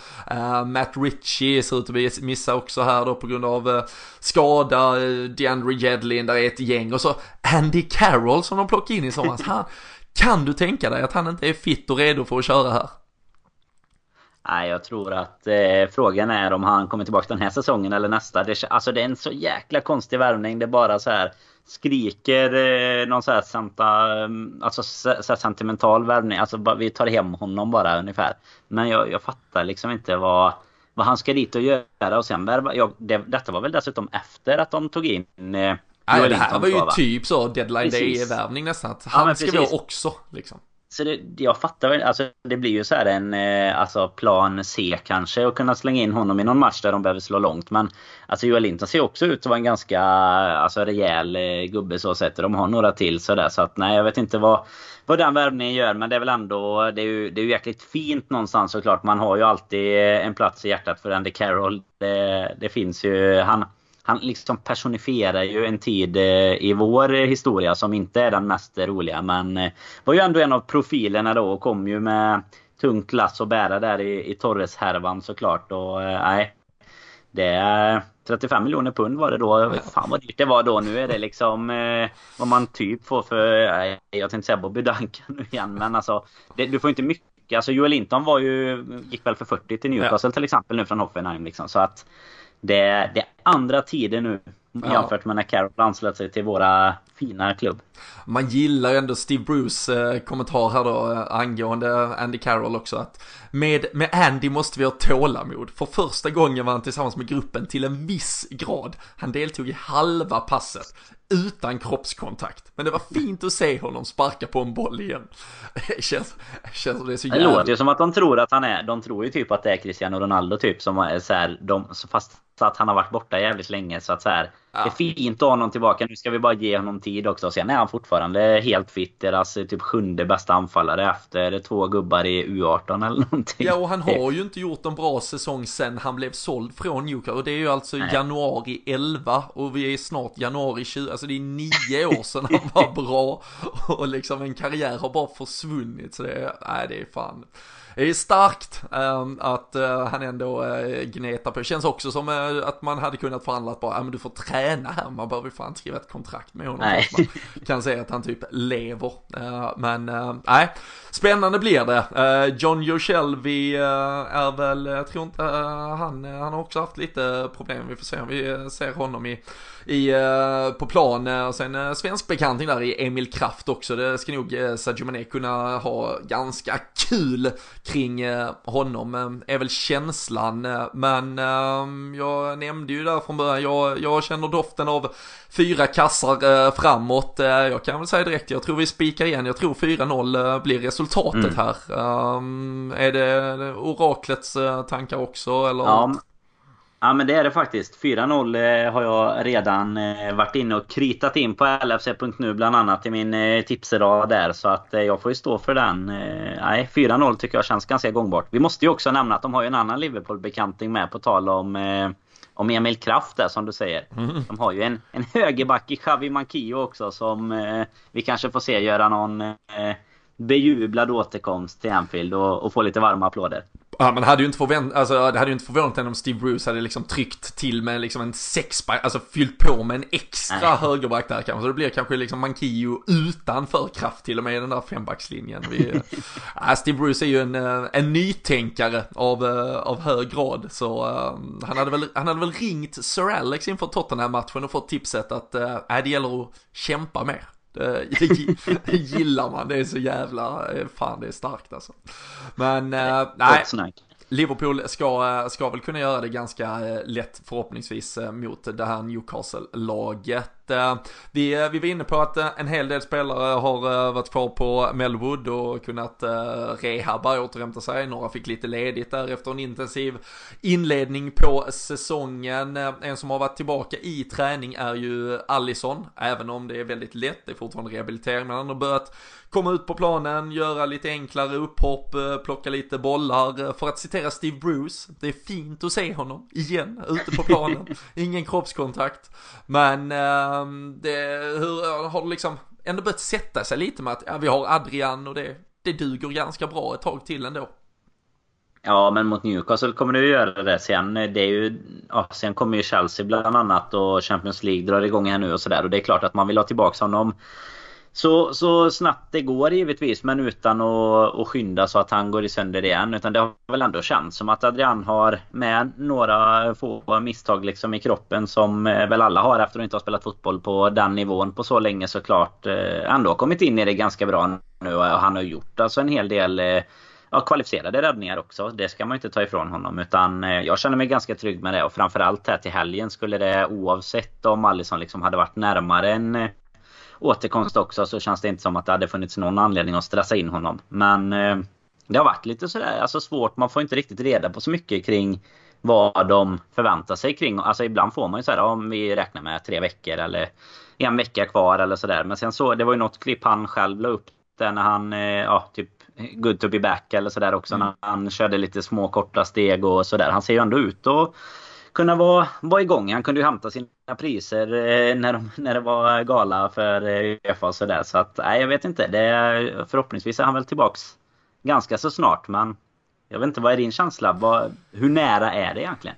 Matt Ritchie ser ut att missa också här då på grund av skada. DeAndre Jedlin, där är ett gäng och så Andy Carroll som de plockade in i somras. [laughs] Han, kan du tänka dig att han inte är fit och redo för att köra här? Nej, jag tror att eh, frågan är om han kommer tillbaka den här säsongen eller nästa. Det, alltså det är en så jäkla konstig värvning. Det bara så här skriker eh, någon så här, santa, mm, alltså, så här sentimental värvning. Alltså vi tar hem honom bara ungefär. Men jag, jag fattar liksom inte vad, vad han ska dit och göra och sen värva. Jag, det, detta var väl dessutom efter att de tog in eh, Nej, det här var ju typ så deadline day-värvning nästan. Han ja, ska vi också liksom. Så det, jag fattar väl, alltså det blir ju så här en eh, alltså plan C kanske att kunna slänga in honom i någon match där de behöver slå långt. Men alltså Joel Linton ser också ut att vara en ganska alltså, rejäl eh, gubbe så sett. De har några till sådär så att nej jag vet inte vad, vad den värvningen gör. Men det är väl ändå, det är ju, det är ju jäkligt fint någonstans såklart. Man har ju alltid eh, en plats i hjärtat för Andy Carroll. Det, det finns ju, han han liksom personifierar ju en tid eh, i vår historia som inte är den mest roliga. Men eh, var ju ändå en av profilerna då och kom ju med tungt lass att bära där i, i Torres-härvan såklart. Och eh, nej. Det är 35 miljoner pund var det då. Fan vad dyrt det var då. Nu är det liksom eh, vad man typ får för, jag tänkte säga Bobby Duncan nu igen. Men alltså det, du får inte mycket. Alltså Joel Linton var ju, gick väl för 40 till Newcastle ja. till exempel nu från Hoffenheim liksom. Så att det, det är andra tider nu jämfört med när Carroll anslöt sig till våra fina klubb. Man gillar ändå Steve Bruce eh, kommentar här då eh, angående Andy Carroll också att med, med Andy måste vi ha tålamod. För första gången var han tillsammans med gruppen till en viss grad. Han deltog i halva passet utan kroppskontakt. Men det var fint att se honom sparka på en boll igen. Det [laughs] känns, känns som det så jävla... Det låter ju som att de tror att han är, de tror ju typ att det är Cristiano Ronaldo typ som är så här, de, fast att han har varit borta jävligt länge så att så här, ja. Det är fint att ha honom tillbaka. Nu ska vi bara ge honom tid också. Sen är han fortfarande helt fit. Deras typ sjunde bästa anfallare efter två gubbar i U18 eller någonting. Ja och han har ju inte gjort en bra säsong sen han blev såld från Newcastle. Och det är ju alltså Nej. januari 11 och vi är snart januari 20. Alltså det är nio år sedan han var [laughs] bra. Och liksom en karriär har bara försvunnit. Så det är, nej det är fan det är starkt um, att uh, han ändå uh, gnetar på. Det känns också som uh, att man hade kunnat förhandla bara, ja men du får träna här, man behöver fan skriva ett kontrakt med honom. Nej. Man kan säga att han typ lever. men nej, spännande blir det. John Joselvi är väl, jag tror inte, han, han har också haft lite problem. Vi får se om vi ser honom i i, uh, på plan. Och sen uh, svensk bekanting där i Emil Kraft också. Det ska nog Sadio Mané kunna ha ganska kul kring honom. Är väl känslan. men jag nämnde ju där från början, jag, jag känner doften av fyra kassar framåt. jag kan väl säga direkt, jag tror vi spikar igen. Jag tror 4-0 blir resultatet mm. här. Är det oraklets tankar också eller? Ja, Ja men det är det faktiskt. 4-0 eh, har jag redan eh, varit inne och kritat in på LFC.nu bland annat i min eh, tipsrad där. Så att jag får ju stå för den. Nej, 4-0 tycker jag känns ganska gångbart. Vi måste ju också nämna att de har ju en annan Liverpool-bekanting med på tal om om Emil Kraft där som du säger. Mm. De har ju en, en högerback i Xavi Mankio också som vi kanske får se göra någon bejublad återkomst till Anfield och, och få lite varma applåder. Ja men hade ju inte förvänt, alltså det hade ju inte förvånat en om Steve Bruce hade liksom tryckt till med liksom en sexback, alltså fyllt på med en extra Nej. högerback där kanske. Så det blir kanske liksom Mankio utanför kraft till och med i den där fembackslinjen. Vi, [laughs] ja, Steve Bruce är ju en, eh, en nytänkare av, eh, av hög grad. Så uh, han, hade väl, han hade väl ringt Sir Alex inför Tottenham-matchen och fått tipset att uh, det gäller att kämpa mer. Det, det gillar man, det är så jävla, eh, fan det är starkt alltså. Men äh, nej, Liverpool ska, eh, ska väl kunna göra det ganska eh, lätt förhoppningsvis eh, mot det här Newcastle-laget. Vi, vi var inne på att en hel del spelare har varit kvar på Melwood och kunnat uh, rehabba, återhämta sig. Några fick lite ledigt där efter en intensiv inledning på säsongen. en som har varit tillbaka i träning är ju Allison, även om det är väldigt lätt. Det är fortfarande rehabilitering, men han har börjat komma ut på planen, göra lite enklare upphopp, plocka lite bollar. För att citera Steve Bruce, det är fint att se honom igen ute på planen. [laughs] Ingen kroppskontakt. Men äh, det, hur har det liksom ändå börjat sätta sig lite med att ja, vi har Adrian och det, det duger ganska bra ett tag till ändå. Ja, men mot Newcastle kommer ju göra det. Sen, det är ju, ja, sen kommer ju Chelsea bland annat och Champions League drar igång här nu och sådär. Och det är klart att man vill ha tillbaka honom så, så snabbt det går givetvis men utan att, att skynda så att han går i sönder igen. Utan det har väl ändå känts som att Adrian har med några få misstag liksom i kroppen som eh, väl alla har efter att inte ha spelat fotboll på den nivån på så länge såklart. Ändå ändå kommit in i det ganska bra nu eh, och han har gjort alltså en hel del ja, kvalificerade räddningar också. Det ska man inte ta ifrån honom. Utan jag känner mig ganska trygg med det. Och framförallt här till helgen skulle det oavsett om Alisson liksom hade varit närmare en återkomst också så känns det inte som att det hade funnits någon anledning att stressa in honom. Men eh, det har varit lite sådär alltså svårt. Man får inte riktigt reda på så mycket kring vad de förväntar sig kring. Alltså ibland får man ju såhär om vi räknar med tre veckor eller en vecka kvar eller sådär. Men sen så, det var ju något klipp han själv la upp där när han, eh, ja typ good to be back eller sådär också. Mm. När han körde lite små korta steg och sådär. Han ser ju ändå ut och kunna vara, vara igång. Han kunde ju hämta sina priser eh, när, de, när det var gala för eh, Uefa och sådär. Så att, nej jag vet inte. Det, förhoppningsvis är han väl tillbaks ganska så snart. Men jag vet inte, vad är din känsla? Vad, hur nära är det egentligen?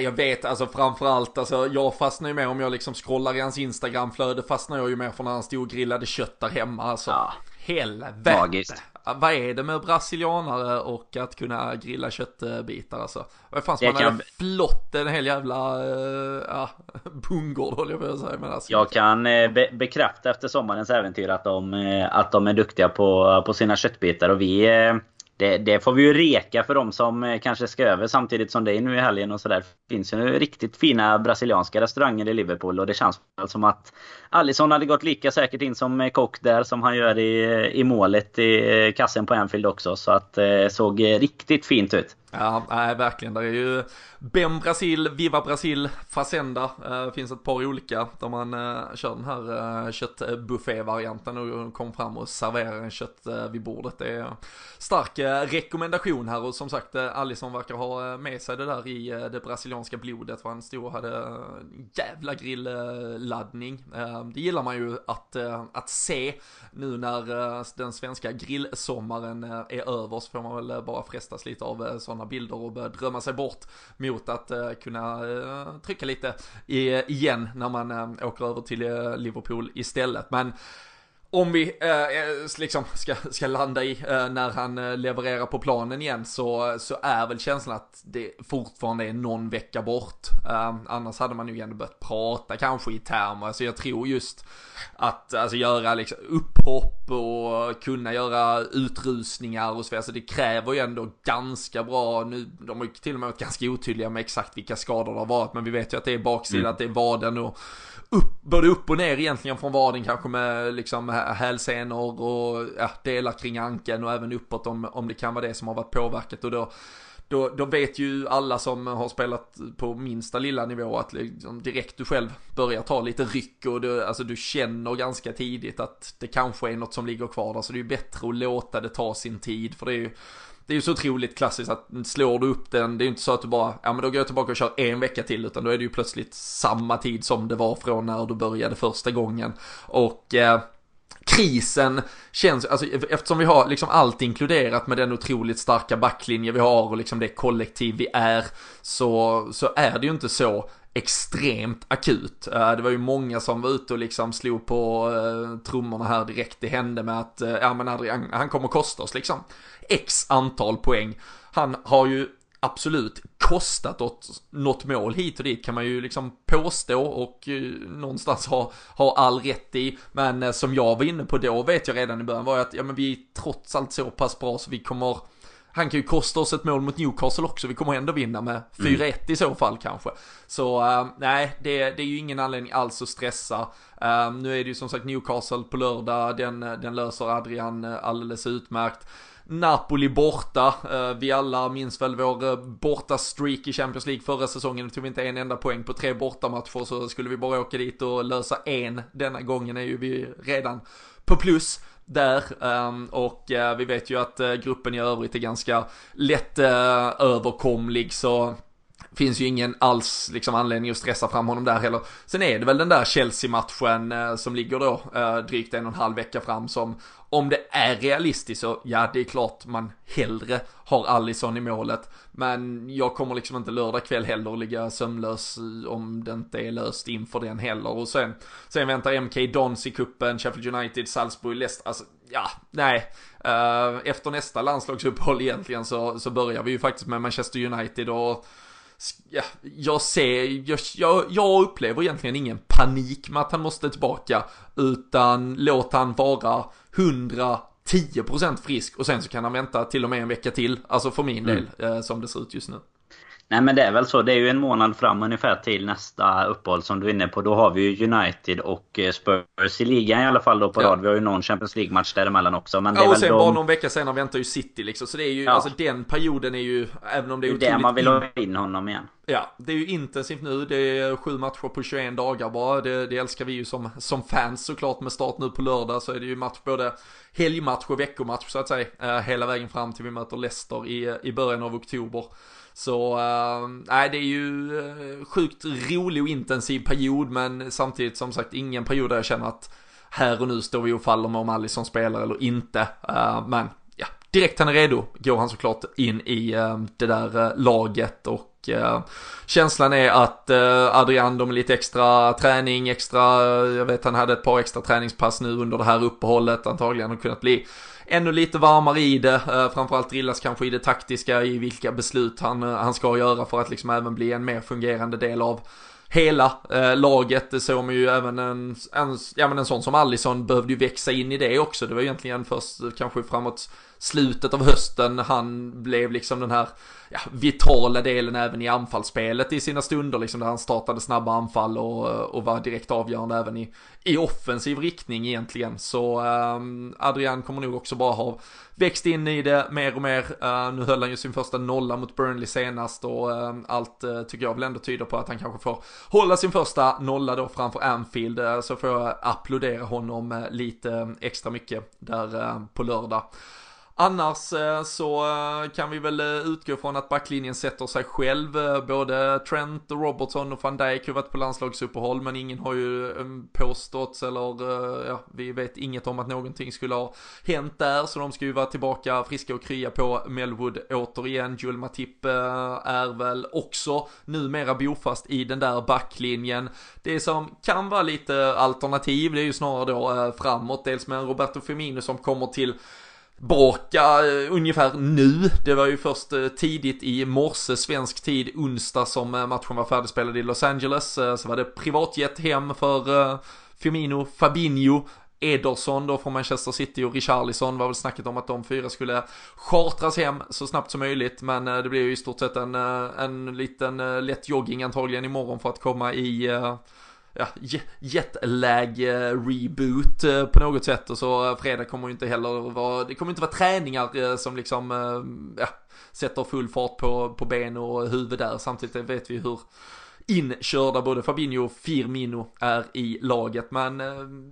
Jag vet, alltså framförallt, alltså jag fastnar ju med om jag liksom scrollar i hans Instagramflöde fastnar jag ju med från när han stod och grillade kött där hemma alltså. Ja. Helvete. Magiskt vad är det med brasilianare och att kunna grilla köttbitar alltså? Vad fan man kan... flott en hel jävla ja, [laughs] bondgård håller jag på att säga. Men alltså, jag kan eh, be bekräfta efter sommarens äventyr att de, eh, att de är duktiga på, på sina köttbitar och vi det, det, får vi ju reka för de som eh, kanske ska över samtidigt som det är nu i helgen och sådär. Det finns ju riktigt fina brasilianska restauranger i Liverpool och det känns som att Alisson hade gått lika säkert in som eh, kock där som han gör i, eh, i målet i kassen på Anfield också. Så att det såg riktigt fint ut. Ja, nej, verkligen. Det är ju Bem Brasil, Viva Brasil, Fazenda. Eh, det finns ett par olika där man eh, kör den här eh, köttbuffé-varianten och kom fram och serverar en kött vid bordet. Det är stark rekommendation här och som sagt Alisson verkar ha med sig det där i det brasilianska blodet. Han stod och hade jävla grillladdning. Det gillar man ju att, att se nu när den svenska grillsommaren är över så får man väl bara frestas lite av sådana sådana bilder och börja drömma sig bort mot att eh, kunna eh, trycka lite i, igen när man eh, åker över till Liverpool istället. Men om vi eh, liksom ska, ska landa i eh, när han eh, levererar på planen igen så, så är väl känslan att det fortfarande är någon vecka bort. annars hade man ju ändå börjat prata kanske i termer. Alltså jag tror just att alltså, göra liksom, upphopp och kunna göra utrusningar och så vidare. Alltså det kräver ju ändå ganska bra, nu, de har ju till och med varit ganska otydliga med exakt vilka skador det har varit. Men vi vet ju att det är baksidan, mm. att det är vaden och upp, både upp och ner egentligen från vaden kanske med liksom hälsenor och ja, delar kring ankeln och även uppåt om, om det kan vara det som har varit påverkat. Och då då, då vet ju alla som har spelat på minsta lilla nivå att liksom direkt du själv börjar ta lite ryck och du, alltså du känner ganska tidigt att det kanske är något som ligger kvar där. Så det är ju bättre att låta det ta sin tid för det är ju det är ju så otroligt klassiskt att slår du upp den, det är ju inte så att du bara, ja men då går jag tillbaka och kör en vecka till, utan då är det ju plötsligt samma tid som det var från när du började första gången. Och eh, krisen känns, alltså e-, eftersom vi har liksom allt inkluderat med den otroligt starka backlinje vi har och liksom det kollektiv vi är, så, så är det ju inte så extremt akut. Eh, det var ju många som var ute och liksom slog på eh, trummorna här direkt. Det hände med att, eh, ja men Adrian, han kommer kosta oss liksom x antal poäng. Han har ju absolut kostat åt något mål hit och dit kan man ju liksom påstå och uh, någonstans ha, ha all rätt i. Men uh, som jag var inne på då vet jag redan i början var att ja men vi är trots allt så pass bra så vi kommer han kan ju kosta oss ett mål mot Newcastle också, vi kommer ändå vinna med 4-1 mm. i så fall kanske. Så uh, nej, det, det, är ju ingen anledning alls att stressa. Uh, nu är det ju som sagt Newcastle på lördag, den, den löser Adrian alldeles utmärkt. Napoli borta. Eh, vi alla minns väl vår eh, borta streak i Champions League förra säsongen. Det tog vi inte en enda poäng på tre bortamatcher så skulle vi bara åka dit och lösa en. Denna gången är ju vi redan på plus där ehm, och eh, vi vet ju att gruppen i övrigt är ganska lätt överkomlig så finns ju ingen alls liksom anledning att stressa fram honom där heller. Sen är det väl den där Chelsea-matchen eh, som ligger då eh, drygt en och en halv vecka fram som om det är realistiskt så ja det är klart man hellre har Allison i målet. Men jag kommer liksom inte lördag kväll heller ligga sömnlös eh, om det inte är löst inför den heller. Och sen, sen väntar MK Dons i kuppen, Sheffield United, Salzburg, Leicester. Alltså ja, nej. Eh, efter nästa landslagsuppehåll egentligen så, så börjar vi ju faktiskt med Manchester United och ja, jag ser, jag, jag, jag upplever egentligen ingen panik med att han måste tillbaka, utan låt han vara 110% frisk och sen så kan han vänta till och med en vecka till, alltså för min mm. del, eh, som det ser ut just nu. Nej men det är väl så. Det är ju en månad fram ungefär till nästa uppehåll som du är inne på. Då har vi ju United och eh, Spurs i ligan i alla fall då på ja. rad. Vi har ju någon Champions League-match däremellan också. Men det ja, och är sen de... bara någon vecka senare väntar ju City liksom. Så det är ju, ja. alltså den perioden är ju, även om det är otroligt... Det är det man vill ha in honom igen. Ja, det är ju intensivt nu. Det är sju matcher på 21 dagar bara. Det, det älskar vi ju som, som fans såklart med start nu på lördag så är det ju match både helgmatch och veckomatch så att säga. Eh, hela vägen fram till vi möter Leicester i, i början av oktober. Så nej nej, det är ju eh, sjukt rolig och intensiv period men samtidigt som sagt ingen period där jag känner att här och nu står vi och faller med om Alisson spelar eller inte. Uh, men direkt han är redo går han såklart in i eh, det där eh, laget och eh, känslan är att Adrian, de är lite extra träning, extra, jag vet han hade ett par extra träningspass nu under det här uppehållet, antagligen har kunnat bli ännu lite varmare i det. Framförallt drillas kanske i det taktiska, i vilka beslut han, han ska göra för att liksom även bli en mer fungerande del av hela eh, laget. Det såg man ju även en, en, ja, men en sån som Allison behövde ju växa in i det också. Det var egentligen först kanske framåt slutet av hösten han blev liksom den här ja, vitala delen även i anfallsspelet i sina stunder liksom där han startade snabba anfall och, och var direkt avgörande även i, i offensiv riktning egentligen. Så um, Adrian kommer nog också bara ha växt in i det mer och mer. Uh, nu höll han ju sin första nolla mot Burnley senast och uh, allt uh, tycker jag väl ändå tyder på att han kanske får hålla sin första nolla då framför Anfield. Uh, så får jag applådera honom lite ehm, extra mycket där på lördag. Annars eh, så eh, kan vi väl eh, utgå från att backlinjen sätter sig själv. Både Trent, Robertson och van Dijk har varit på landslagsuppehåll men ingen har ju ehm, påståtts eller ja, vi vet inget om att någonting skulle ha hänt där så de ska ju vara tillbaka friska och krya på Melwood återigen. Joel Matip är väl också numera bofast i den där backlinjen. Det som kan vara lite alternativ det är ju snarare då framåt, dels med Roberto Firmino som kommer till Bråka eh, ungefär nu. Det var ju först eh, tidigt i morse svensk tid, onsdag som eh, matchen var färdigspelad i Los Angeles. Så var det privatjet hem för Firmino, Fabinho, Ederson då från Manchester City och Richarlison var väl snacket om att de fyra skulle chartras hem så snabbt som möjligt men det blir ju i stort sett en, en liten lätt jogging antagligen imorgon för att komma i ja, Jetlag-reboot eh, eh, på något sätt och så eh, fredag kommer ju inte heller vara, det kommer inte vara träningar som liksom, ja, sätter full fart på, på ben och huvud där. Samtidigt vet vi hur inkörda både Fabinho och Firmino är i laget. Men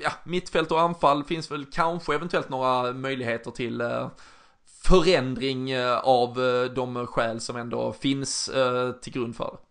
ja, mittfält och anfall finns väl kanske eventuellt några möjligheter till förändring av de skäl som ändå finns till grund för det.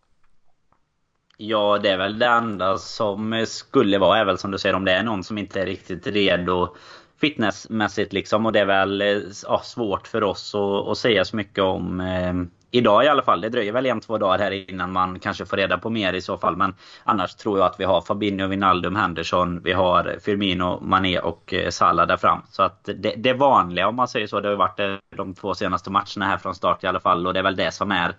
Ja, det är väl det enda som eh, skulle vara är väl som du säger om det är någon som inte är riktigt redo fitnessmässigt liksom. Och det är väl eh, ja, svårt för oss att, att säga så mycket om eh, idag i alla fall. Det dröjer väl en, två dagar här innan man kanske får reda på mer i så fall. Men annars tror jag att vi har Fabinho, Wijnaldum, Henderson. Vi har Firmino, Mané och eh, Salah där fram. Så att det, det vanliga om man säger så. Det har varit de två senaste matcherna här från start i alla fall. Och det är väl det som är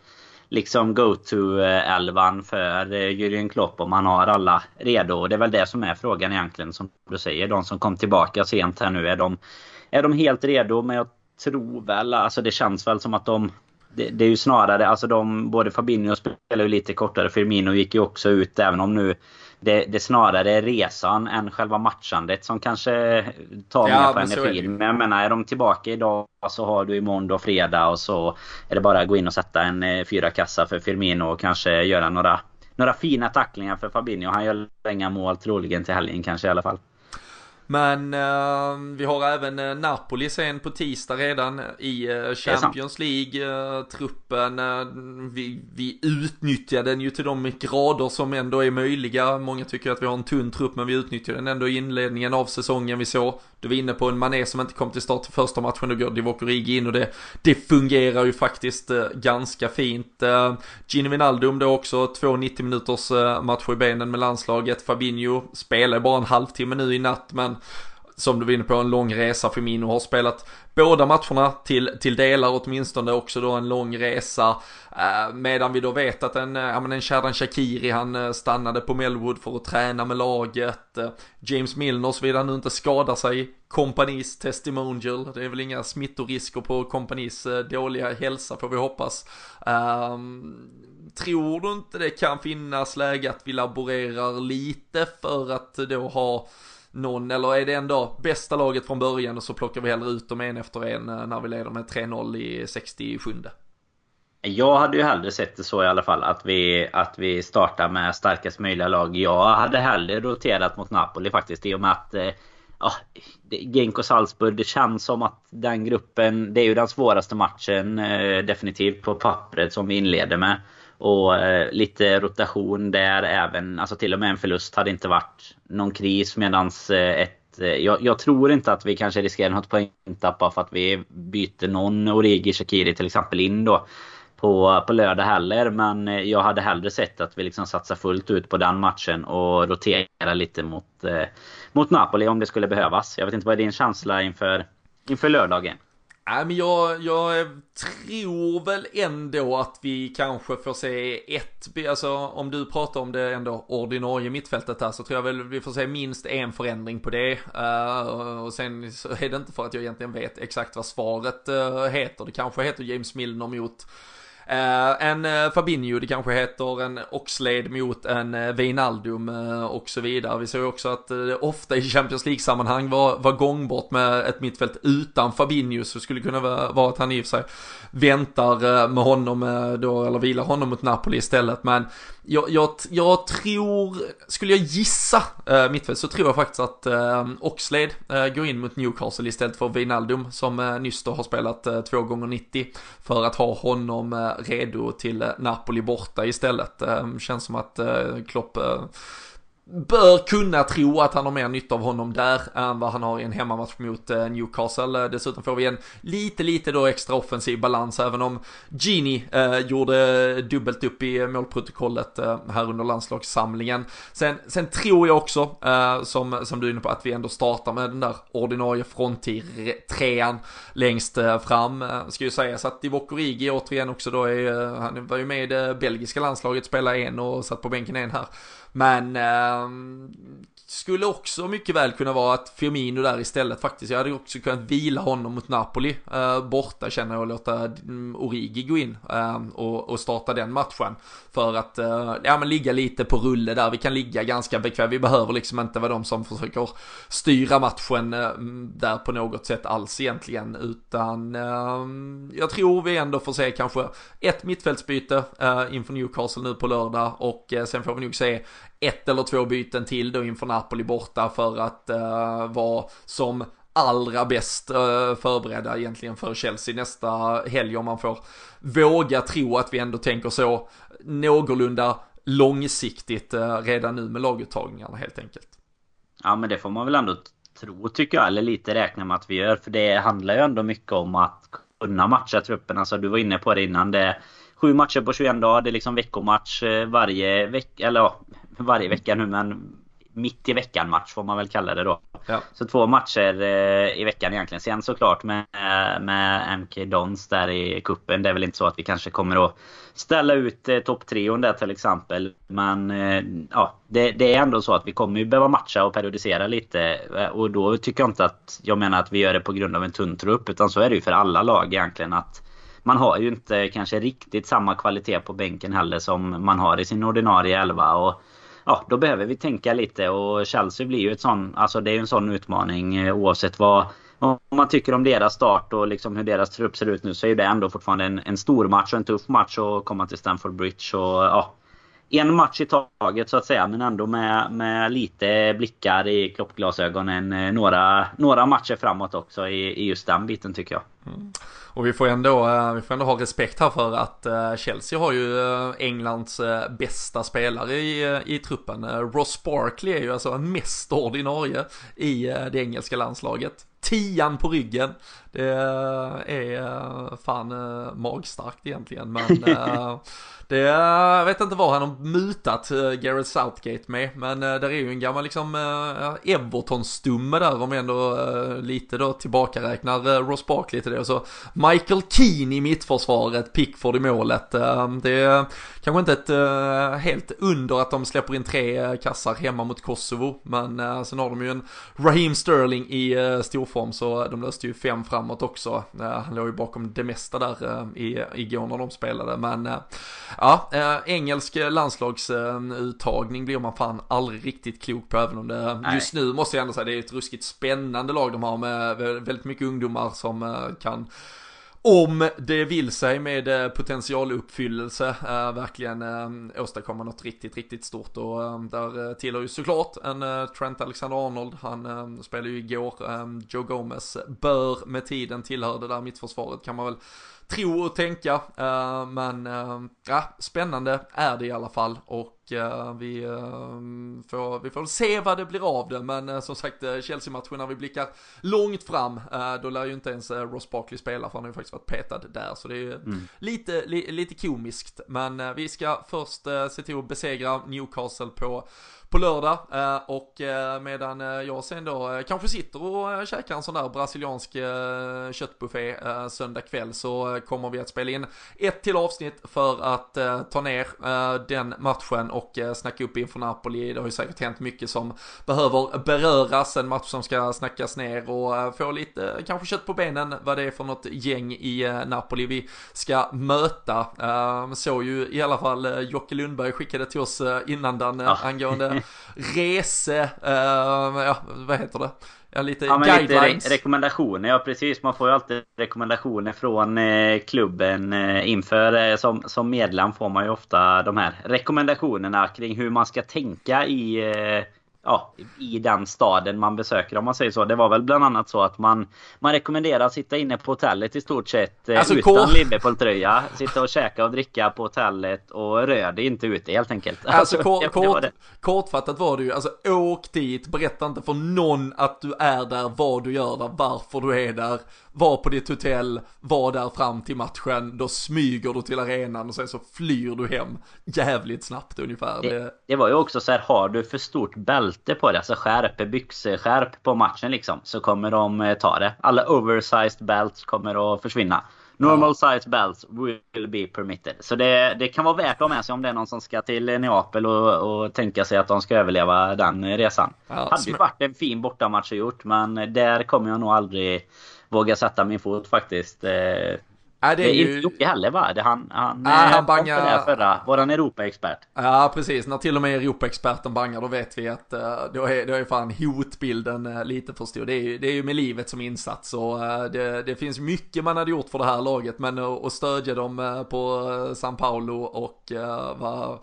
liksom go-to-elvan eh, för eh, Jürgen Klopp om han har alla redo. Och det är väl det som är frågan egentligen som du säger. De som kom tillbaka sent här nu, är de, är de helt redo? Men jag tror väl, alltså det känns väl som att de... Det, det är ju snarare, alltså de, både Fabinho spelar ju lite kortare, Firmino gick ju också ut även om nu det, det snarare är resan än själva matchandet som kanske tar ja, mer på energin. Men jag menar, är de tillbaka idag så har du imorgon då fredag och så är det bara att gå in och sätta en eh, fyra kassa för Firmino och kanske göra några, några fina tacklingar för Fabinho. Han gör inga mål troligen till helgen kanske i alla fall. Men uh, vi har även uh, Napoli sen på tisdag redan i uh, Champions League. truppen, vi, vi utnyttjar den ju till de grader som ändå är möjliga. Många tycker att vi har en tunn trupp men vi utnyttjar den ändå i inledningen av säsongen. Vi såg, du var inne på en Mané som inte kom till start i första matchen, då går Divock Origi in och det, det fungerar ju faktiskt eh, ganska fint. Gino Gini Wijnaldum då också, två 90 minuters eh, matcher i benen med landslaget. Fabinho spelar bara en halvtimme nu i natt men som du var inne på, en lång resa. för Firmino har spelat båda matcherna till, till delar åtminstone, också då en lång resa. Eh, medan vi då vet att en, eh, ja men en Shadan Shakiri, han eh, stannade på Melwood för att träna med laget. Eh, James Milner, såvida han nu inte skadar sig, kompanis testimonial. Det är väl inga smittorisker på kompanis dåliga hälsa får vi hoppas. Eh, tror du inte det kan finnas läge att vi laborerar lite för att då ha någon, eller är det ändå bästa laget från början och så plockar vi hellre ut dem en efter en eh, när vi leder med 3-0 i 67 jag hade ju hellre sett det så i alla fall att vi, att vi startar med starkast möjliga lag. Jag hade hellre roterat mot Napoli faktiskt i och med att eh, ah, ja, Genk och Salzburg, det känns som att den gruppen, det är ju den svåraste matchen eh, definitivt på pappret som vi inleder med. Och eh, lite rotation där även, alltså till och med en förlust hade inte varit någon kris medans eh, ett eh, jag, jag, tror inte att vi kanske riskerar något poängtapp bara för att vi byter någon Origi Shakiri till exempel in då på, på lördag heller. Men eh, jag hade hellre sett att vi liksom satsar fullt ut på den matchen och roterar lite mot, eh, mot Napoli om det skulle behövas. Jag vet inte, vad är din känsla inför, inför lördagen? Nej men jag, jag tror väl ändå att vi kanske får se ett, alltså om du pratar om det ändå ordinarie mittfältet här så tror jag väl vi får se minst en förändring på det. Uh, och sen så är det inte för att jag egentligen vet exakt vad svaret uh, heter. Det kanske heter James Milner mot Eh, en eh, Fabinho, det kanske heter en Oxlade mot en uh, Wijnaldum och så vidare. Vi såg också att det ofta i Champions League-sammanhang var, var gångbart med ett mittfält utan Fabinho, så skulle kunna vara, vara att han i och för sig väntar med honom då, eller vilar honom mot Napoli istället. Men jag, jag, jag tror, skulle jag gissa äh, mittfält så tror jag faktiskt att äh, Oxlade äh, går in mot Newcastle istället för Wijnaldum som äh, nyss då har spelat äh, 2 gånger 90 för att ha honom äh, redo till äh, Napoli borta istället. Äh, känns som att äh, Klopp äh, bör kunna tro att han har mer nytta av honom där än vad han har i en hemmamatch mot eh, Newcastle. Eh, dessutom får vi en lite, lite då extra offensiv balans även om Gini eh, gjorde dubbelt upp i målprotokollet eh, här under landslagssamlingen. Sen, sen tror jag också, eh, som, som du är inne på, att vi ändå startar med den där ordinarie fronttrean längst eh, fram. Eh, ska ju sägas att Divock Origi återigen också då är, eh, han var ju med i det belgiska landslaget, spelade en och satt på bänken en här. Men eh, skulle också mycket väl kunna vara att Firmino där istället faktiskt. Jag hade också kunnat vila honom mot Napoli eh, borta känner jag och låta mm, Origi gå in eh, och, och, starta den matchen. För att eh, ja, men ligga lite på rulle där. Vi kan ligga ganska bekvämt. Vi behöver liksom inte vara de som försöker styra matchen eh, mm, där på något sätt alls egentligen. Utan ehm, jag tror vi ändå får se kanske ett mittfältsbyte eh, inför Newcastle nu på lördag och eh, sen får vi nog se ett eller två byten till då inför Napoli borta för att uh, vara som allra bäst uh, förberedda egentligen för Chelsea nästa helg om man får våga tro att vi ändå tänker så någorlunda långsiktigt uh, redan nu med laguttagningarna helt enkelt. Ja men det får man väl ändå tro tycker jag, eller lite räkna med att vi gör. För det handlar ju ändå mycket om att kunna matcha truppen. Alltså du var inne på det innan. Det är sju matcher på 21 dagar. Det är liksom veckomatch varje vecka. Eller ja, varje vecka nu men mitt i veckan match får man väl kalla det då. Ja. Så två matcher eh, i veckan egentligen. Sen såklart med, med MK Dons där i kuppen. Det är väl inte så att vi kanske kommer att ställa ut eh, topptrion där till exempel. Men eh, ja, det, det, är ändå så att vi kommer ju behöva matcha och periodisera lite. Eh, och då tycker jag inte att jag menar att vi gör det på grund av en tunn trupp. Utan så är det ju för alla lag egentligen. att man har ju inte kanske riktigt samma kvalitet på bänken heller som man har i sin ordinarie elva. Och ja, då behöver vi tänka lite och Chelsea blir ju ett sån, alltså det är ju en sån utmaning eh, oavsett vad om man tycker om deras start och liksom hur deras trupp ser ut nu så är det ändå fortfarande en, en stor match och en tuff match att komma till Stamford Bridge. Och, ja, en match i taget så att säga men ändå med, med lite blickar i kloppglasögonen. Eh, några, några matcher framåt också i, i just den biten tycker jag. Mm. Och vi får, ändå, eh, vi får ändå ha respekt här för att eh, Chelsea har ju Englands bästa spelare i, i truppen. Ross Barkley är ju alltså en mest ordinarie i det engelska landslaget. Tian på ryggen. Det är fan magstarkt egentligen men [laughs] Det, jag vet inte vad han har mutat eh, Gareth Southgate med, men eh, där är ju en gammal liksom Everton-stumme där om ändå lite då tillbakaräknar Ross Barkley till det. Och så Michael Keane i mittförsvaret, Pickford i målet. Det är kanske inte ett helt under att de släpper in tre kassar hemma mot Kosovo, men sen har de ju en Raheem Sterling i uh, storform så de löste ju fem framåt också. han låg ju bakom det mesta där i, igår när de spelade, men Ja, äh, engelsk landslagsuttagning blir man fan aldrig riktigt klok på även om det Nej. just nu måste jag ändå säga det är ett ruskigt spännande lag de har med väldigt mycket ungdomar som kan om det vill sig med eh, potentialuppfyllelse äh, verkligen äh, åstadkomma något riktigt, riktigt stort. Och äh, där tillhör ju såklart en äh, Trent Alexander-Arnold, han äh, spelade ju igår, Joe Gomez bör med tiden tillhöra det där mittförsvaret kan man väl tro och tänka. Uh, men uh, ja, spännande är det i alla fall och uh, vi, får, vi får se vad det blir av det. Men som sagt, Chelsea-matchen när vi blickar långt fram, då lär ju inte ens Ross Barkley spela för han har ju faktiskt varit petad där. Så det är mm. lite, li, lite komiskt. Men vi ska först se till att besegra Newcastle på på lördag eh, och eh, medan eh, jag sen då kanske sitter och käkar en sån där brasiliansk köttbuffé söndag kväll så kommer vi att spela in ett till avsnitt för att ta ner den matchen och snacka upp inför Napoli. Det har ju säkert hänt mycket som behöver beröras, en match som ska snackas ner och få lite kanske kött på benen vad det är för något gäng i Napoli vi ska möta. Så ju i alla fall Jocke Lundberg skickade till oss innan den angående [laughs] rese, uh, ja vad heter det? Ja, lite ja, guidelines. Lite re rekommendationer, ja precis. Man får ju alltid rekommendationer från eh, klubben eh, inför. Eh, som, som medlem får man ju ofta de här rekommendationerna kring hur man ska tänka i eh, ja, i den staden man besöker om man säger så. Det var väl bland annat så att man, man rekommenderar att sitta inne på hotellet i stort sett eh, alltså, utan Liverpool-tröja. Sitta och käka och dricka på hotellet och rör dig inte ute helt enkelt. Alltså, [laughs] kort, kort, kortfattat var det ju, alltså åk dit, berätta inte för någon att du är där, vad du gör där, varför du är där var på ditt hotell, var där fram till matchen, då smyger du till arenan och sen så flyr du hem jävligt snabbt ungefär. Det, det var ju också så här, har du för stort bälte på dig, alltså skärp, byxskärp på matchen liksom, så kommer de eh, ta det. Alla oversized belts kommer att försvinna. Normal size belts will be permitted. Så det, det kan vara värt att ha med sig om det är någon som ska till Neapel och, och tänka sig att de ska överleva den resan. Ja, Hade ju varit en fin bortamatch att gjort men där kommer jag nog aldrig våga sätta min fot faktiskt. Eh, Nej, det är, ju... inte Jocke heller va? Det han, han, Nej, han bangar... där förra, våran Europaexpert. Ja precis, när till och med Europaexperten bangar då vet vi att uh, då, är, då är fan hotbilden uh, lite för stor. Det är, ju, det är ju med livet som insats och det, det, finns mycket man hade gjort för det här laget men att stödja dem på San Paulo och vara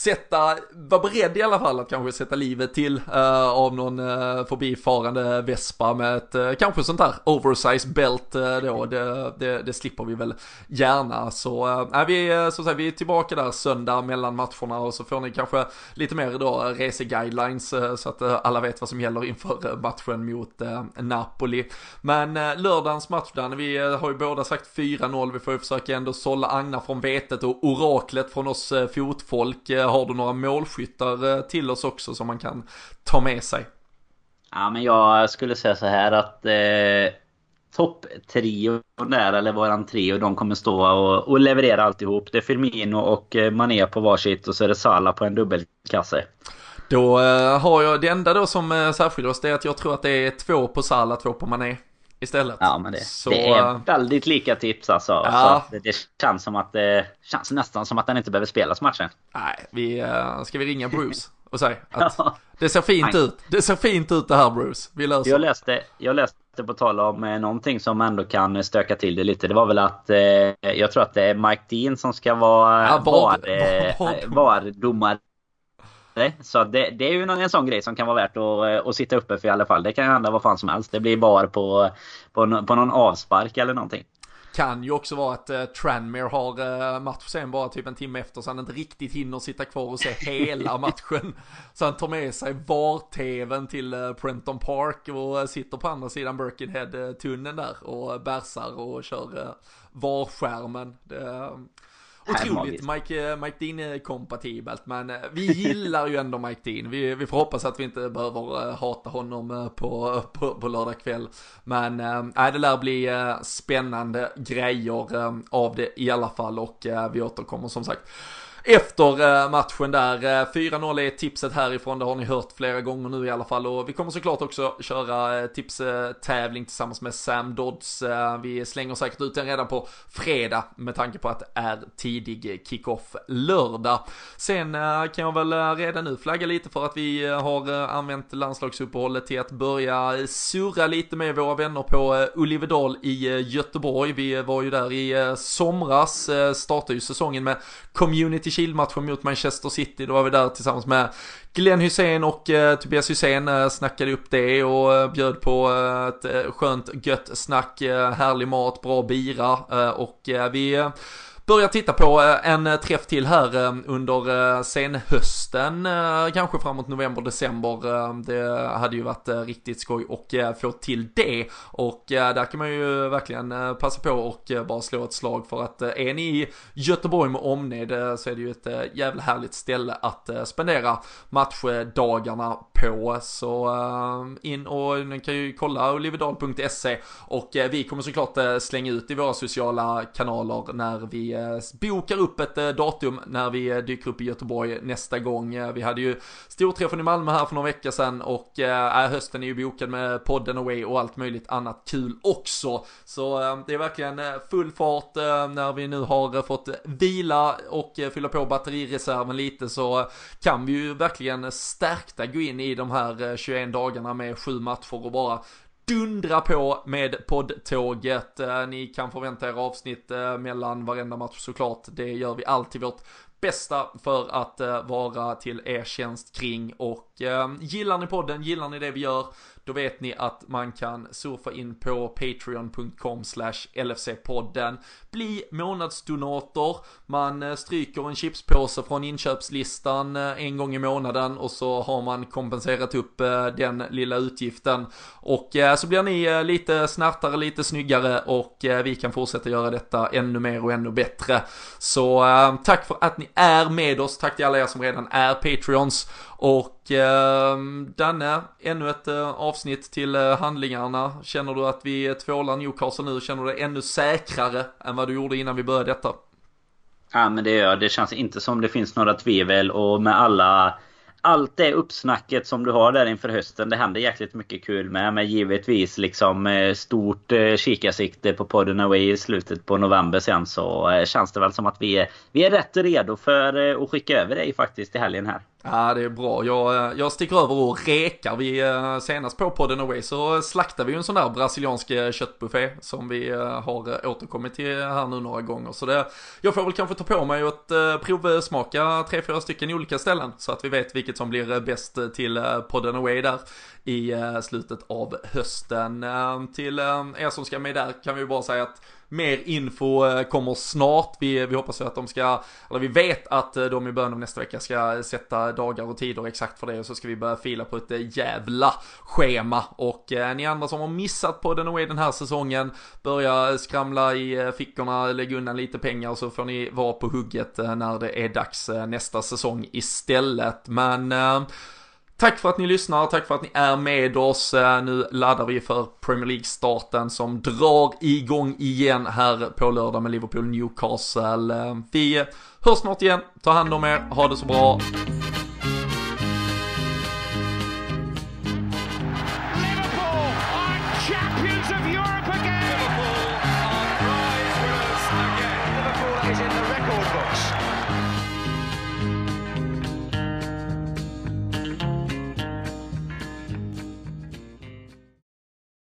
sätta, vara beredd i alla fall att kanske sätta livet till uh, av någon uh, förbifarande vespa med ett uh, kanske sånt här oversize belt uh, då. Det, det, det, slipper vi väl gärna. Så uh, vi, så säga, vi är tillbaka där söndag mellan matcherna och så får ni kanske lite mer då reseguidelines uh, så att alla vet vad som gäller inför matchen mot Napoli. Men uh, lördagens match där, vi har ju båda sagt 4-0, vi får ju försöka ändå sålla agna från vetet och oraklet från oss fotfolk har du några målskyttar till oss också som man kan ta med sig? Ja men jag skulle säga så här att eh, topptrio där, eller våran trio, de kommer stå och, och leverera alltihop. Det är Firmino och eh, Mané på varsitt och så är det Salah på en dubbelkasse. Då eh, har jag, det enda då som eh, särskiljer oss det är att jag tror att det är två på Salah, två på Mané istället. Ja men det, så, det är eh, väldigt lika tips alltså. Ja. Så det, det, känns som att det känns nästan som att han inte behöver spelas matchen. Nej, vi, uh, ska vi ringa Bruce och säga [laughs] att ja. det ser fint ut. Det ser fint ut det här Bruce. Vi löser. Jag läste, jag läste på tal om eh, någonting som ändå kan stöka till det lite. Det var väl att eh, jag tror att det är Mike Dean som ska vara ja, var, var, var domare så det, det är ju en sån grej som kan vara värt att, att sitta uppe för i alla fall. Det kan ju hända vad fan som helst. Det blir bara på, på, på någon avspark eller någonting. Kan ju också vara att uh, Tranmere har uh, match sen bara typ en timme efter så han inte riktigt hinner sitta kvar och se hela [laughs] matchen. Så han tar med sig VAR-TVn till uh, Prenton Park och uh, sitter på andra sidan Birkenhead-tunneln där och bärsar och kör uh, VAR-skärmen. Det, Otroligt Mike, Mike Dean-kompatibelt, men eh, vi gillar ju ändå Mike Dean. Vi, vi får hoppas att vi inte behöver eh, hata honom eh, på, [laughs] på, på lördag kväll. Men äh, det lär bli spännande grejer av det i alla fall och vi återkommer som sagt efter eh, matchen där. Eh, 4-0 är tipset härifrån, det har ni hört flera gånger nu i alla fall. Och vi kommer såklart också köra eh, tipstävling tillsammans med Sam Dodds. Vi slänger säkert ut den redan på fredag med tanke på att det är tidig kickoff lördag. Sen kan jag väl redan nu flagga lite för att vi har använt landslagsuppehållet till att börja surra lite med våra vänner på Ulivedal i Göteborg. Vi var ju där i somras, startade ju säsongen med Community Shield-matchen mot Manchester City. Då var vi där tillsammans med Glenn Hussein och eh, Tobias Hussein eh, snackade upp det och eh, bjöd på eh, ett eh, skönt gött snack, eh, härlig mat, bra bira eh, och eh, vi börja titta på eh, en eh, träff till här eh, under senhösten, kanske framåt november, december. Det hade ju varit riktigt skoj att få till det och där kan man ju verkligen passa på och bara slå ett slag för att är ni i Göteborg med omned så är det ju ett jävla härligt ställe att spendera matchdagarna på. Så in och ni kan ju kolla olivedal.se och vi kommer såklart slänga ut i våra sociala kanaler när vi Eh, bokar upp ett eh, datum när vi eh, dyker upp i Göteborg nästa gång. Vi hade ju storträffen i Malmö här för några veckor sedan och äh, hösten är ju bokad med podden away och allt möjligt annat kul också. Så äh, det är verkligen full fart äh, när vi nu har fått vila och fylla på batterireserven lite så kan vi ju verkligen stärkta gå in i de här 21 dagarna med sju matcher och bara dundra på med poddtåget. Eh, ni kan förvänta er avsnitt eh, mellan varenda match såklart. Det gör vi alltid vårt bästa för att eh, vara till er tjänst kring och gillar ni podden, gillar ni det vi gör då vet ni att man kan surfa in på patreon.com slash LFC-podden. Bli månadsdonator. Man eh, stryker en chipspåse från inköpslistan eh, en gång i månaden och så har man kompenserat upp eh, den lilla utgiften. Och så blir ni lite snärtare lite snyggare och vi kan fortsätta göra detta ännu mer och ännu bättre. Så tack för att ni är med oss. Tack till alla er som redan är Patreons. Och eh, Danne, ännu ett eh, avsnitt till eh, handlingarna. Känner du att vi tvålar Newcastle nu? Känner du dig ännu säkrare än vad du gjorde innan vi började detta? Ja men det gör Det känns inte som det finns några tvivel och med alla allt det uppsnacket som du har där inför hösten. Det händer jäkligt mycket kul med. Men givetvis liksom eh, stort eh, kikarsikte på podden Away i slutet på november sen så eh, känns det väl som att vi är, vi är rätt redo för att skicka över dig faktiskt i helgen här. Ja det är bra. Jag, eh, jag sticker över och rekar. Vi, eh, senast på podden Away så slaktade vi en sån där brasiliansk eh, köttbuffé som vi har återkommit till här nu några gånger. Så det, jag får väl kanske ta på mig att provsmaka tre, fyra stycken olika ställen så att vi vet vilket som blir bäst till podden Away där i slutet av hösten. Till er som ska med där kan vi bara säga att mer info eh, kommer snart. Vi, vi hoppas att de ska, eller vi vet att eh, de i början av nästa vecka ska sätta dagar och tider exakt för det och så ska vi börja fila på ett eh, jävla schema. Och eh, ni andra som har missat på den Away den här säsongen, börja skramla i fickorna, lägga undan lite pengar så får ni vara på hugget när det är dags nästa säsong istället. Men Tack för att ni lyssnar, tack för att ni är med oss. Eh, nu laddar vi för Premier League-starten som drar igång igen här på lördag med Liverpool Newcastle. Eh, vi hörs snart igen, ta hand om er, ha det så bra.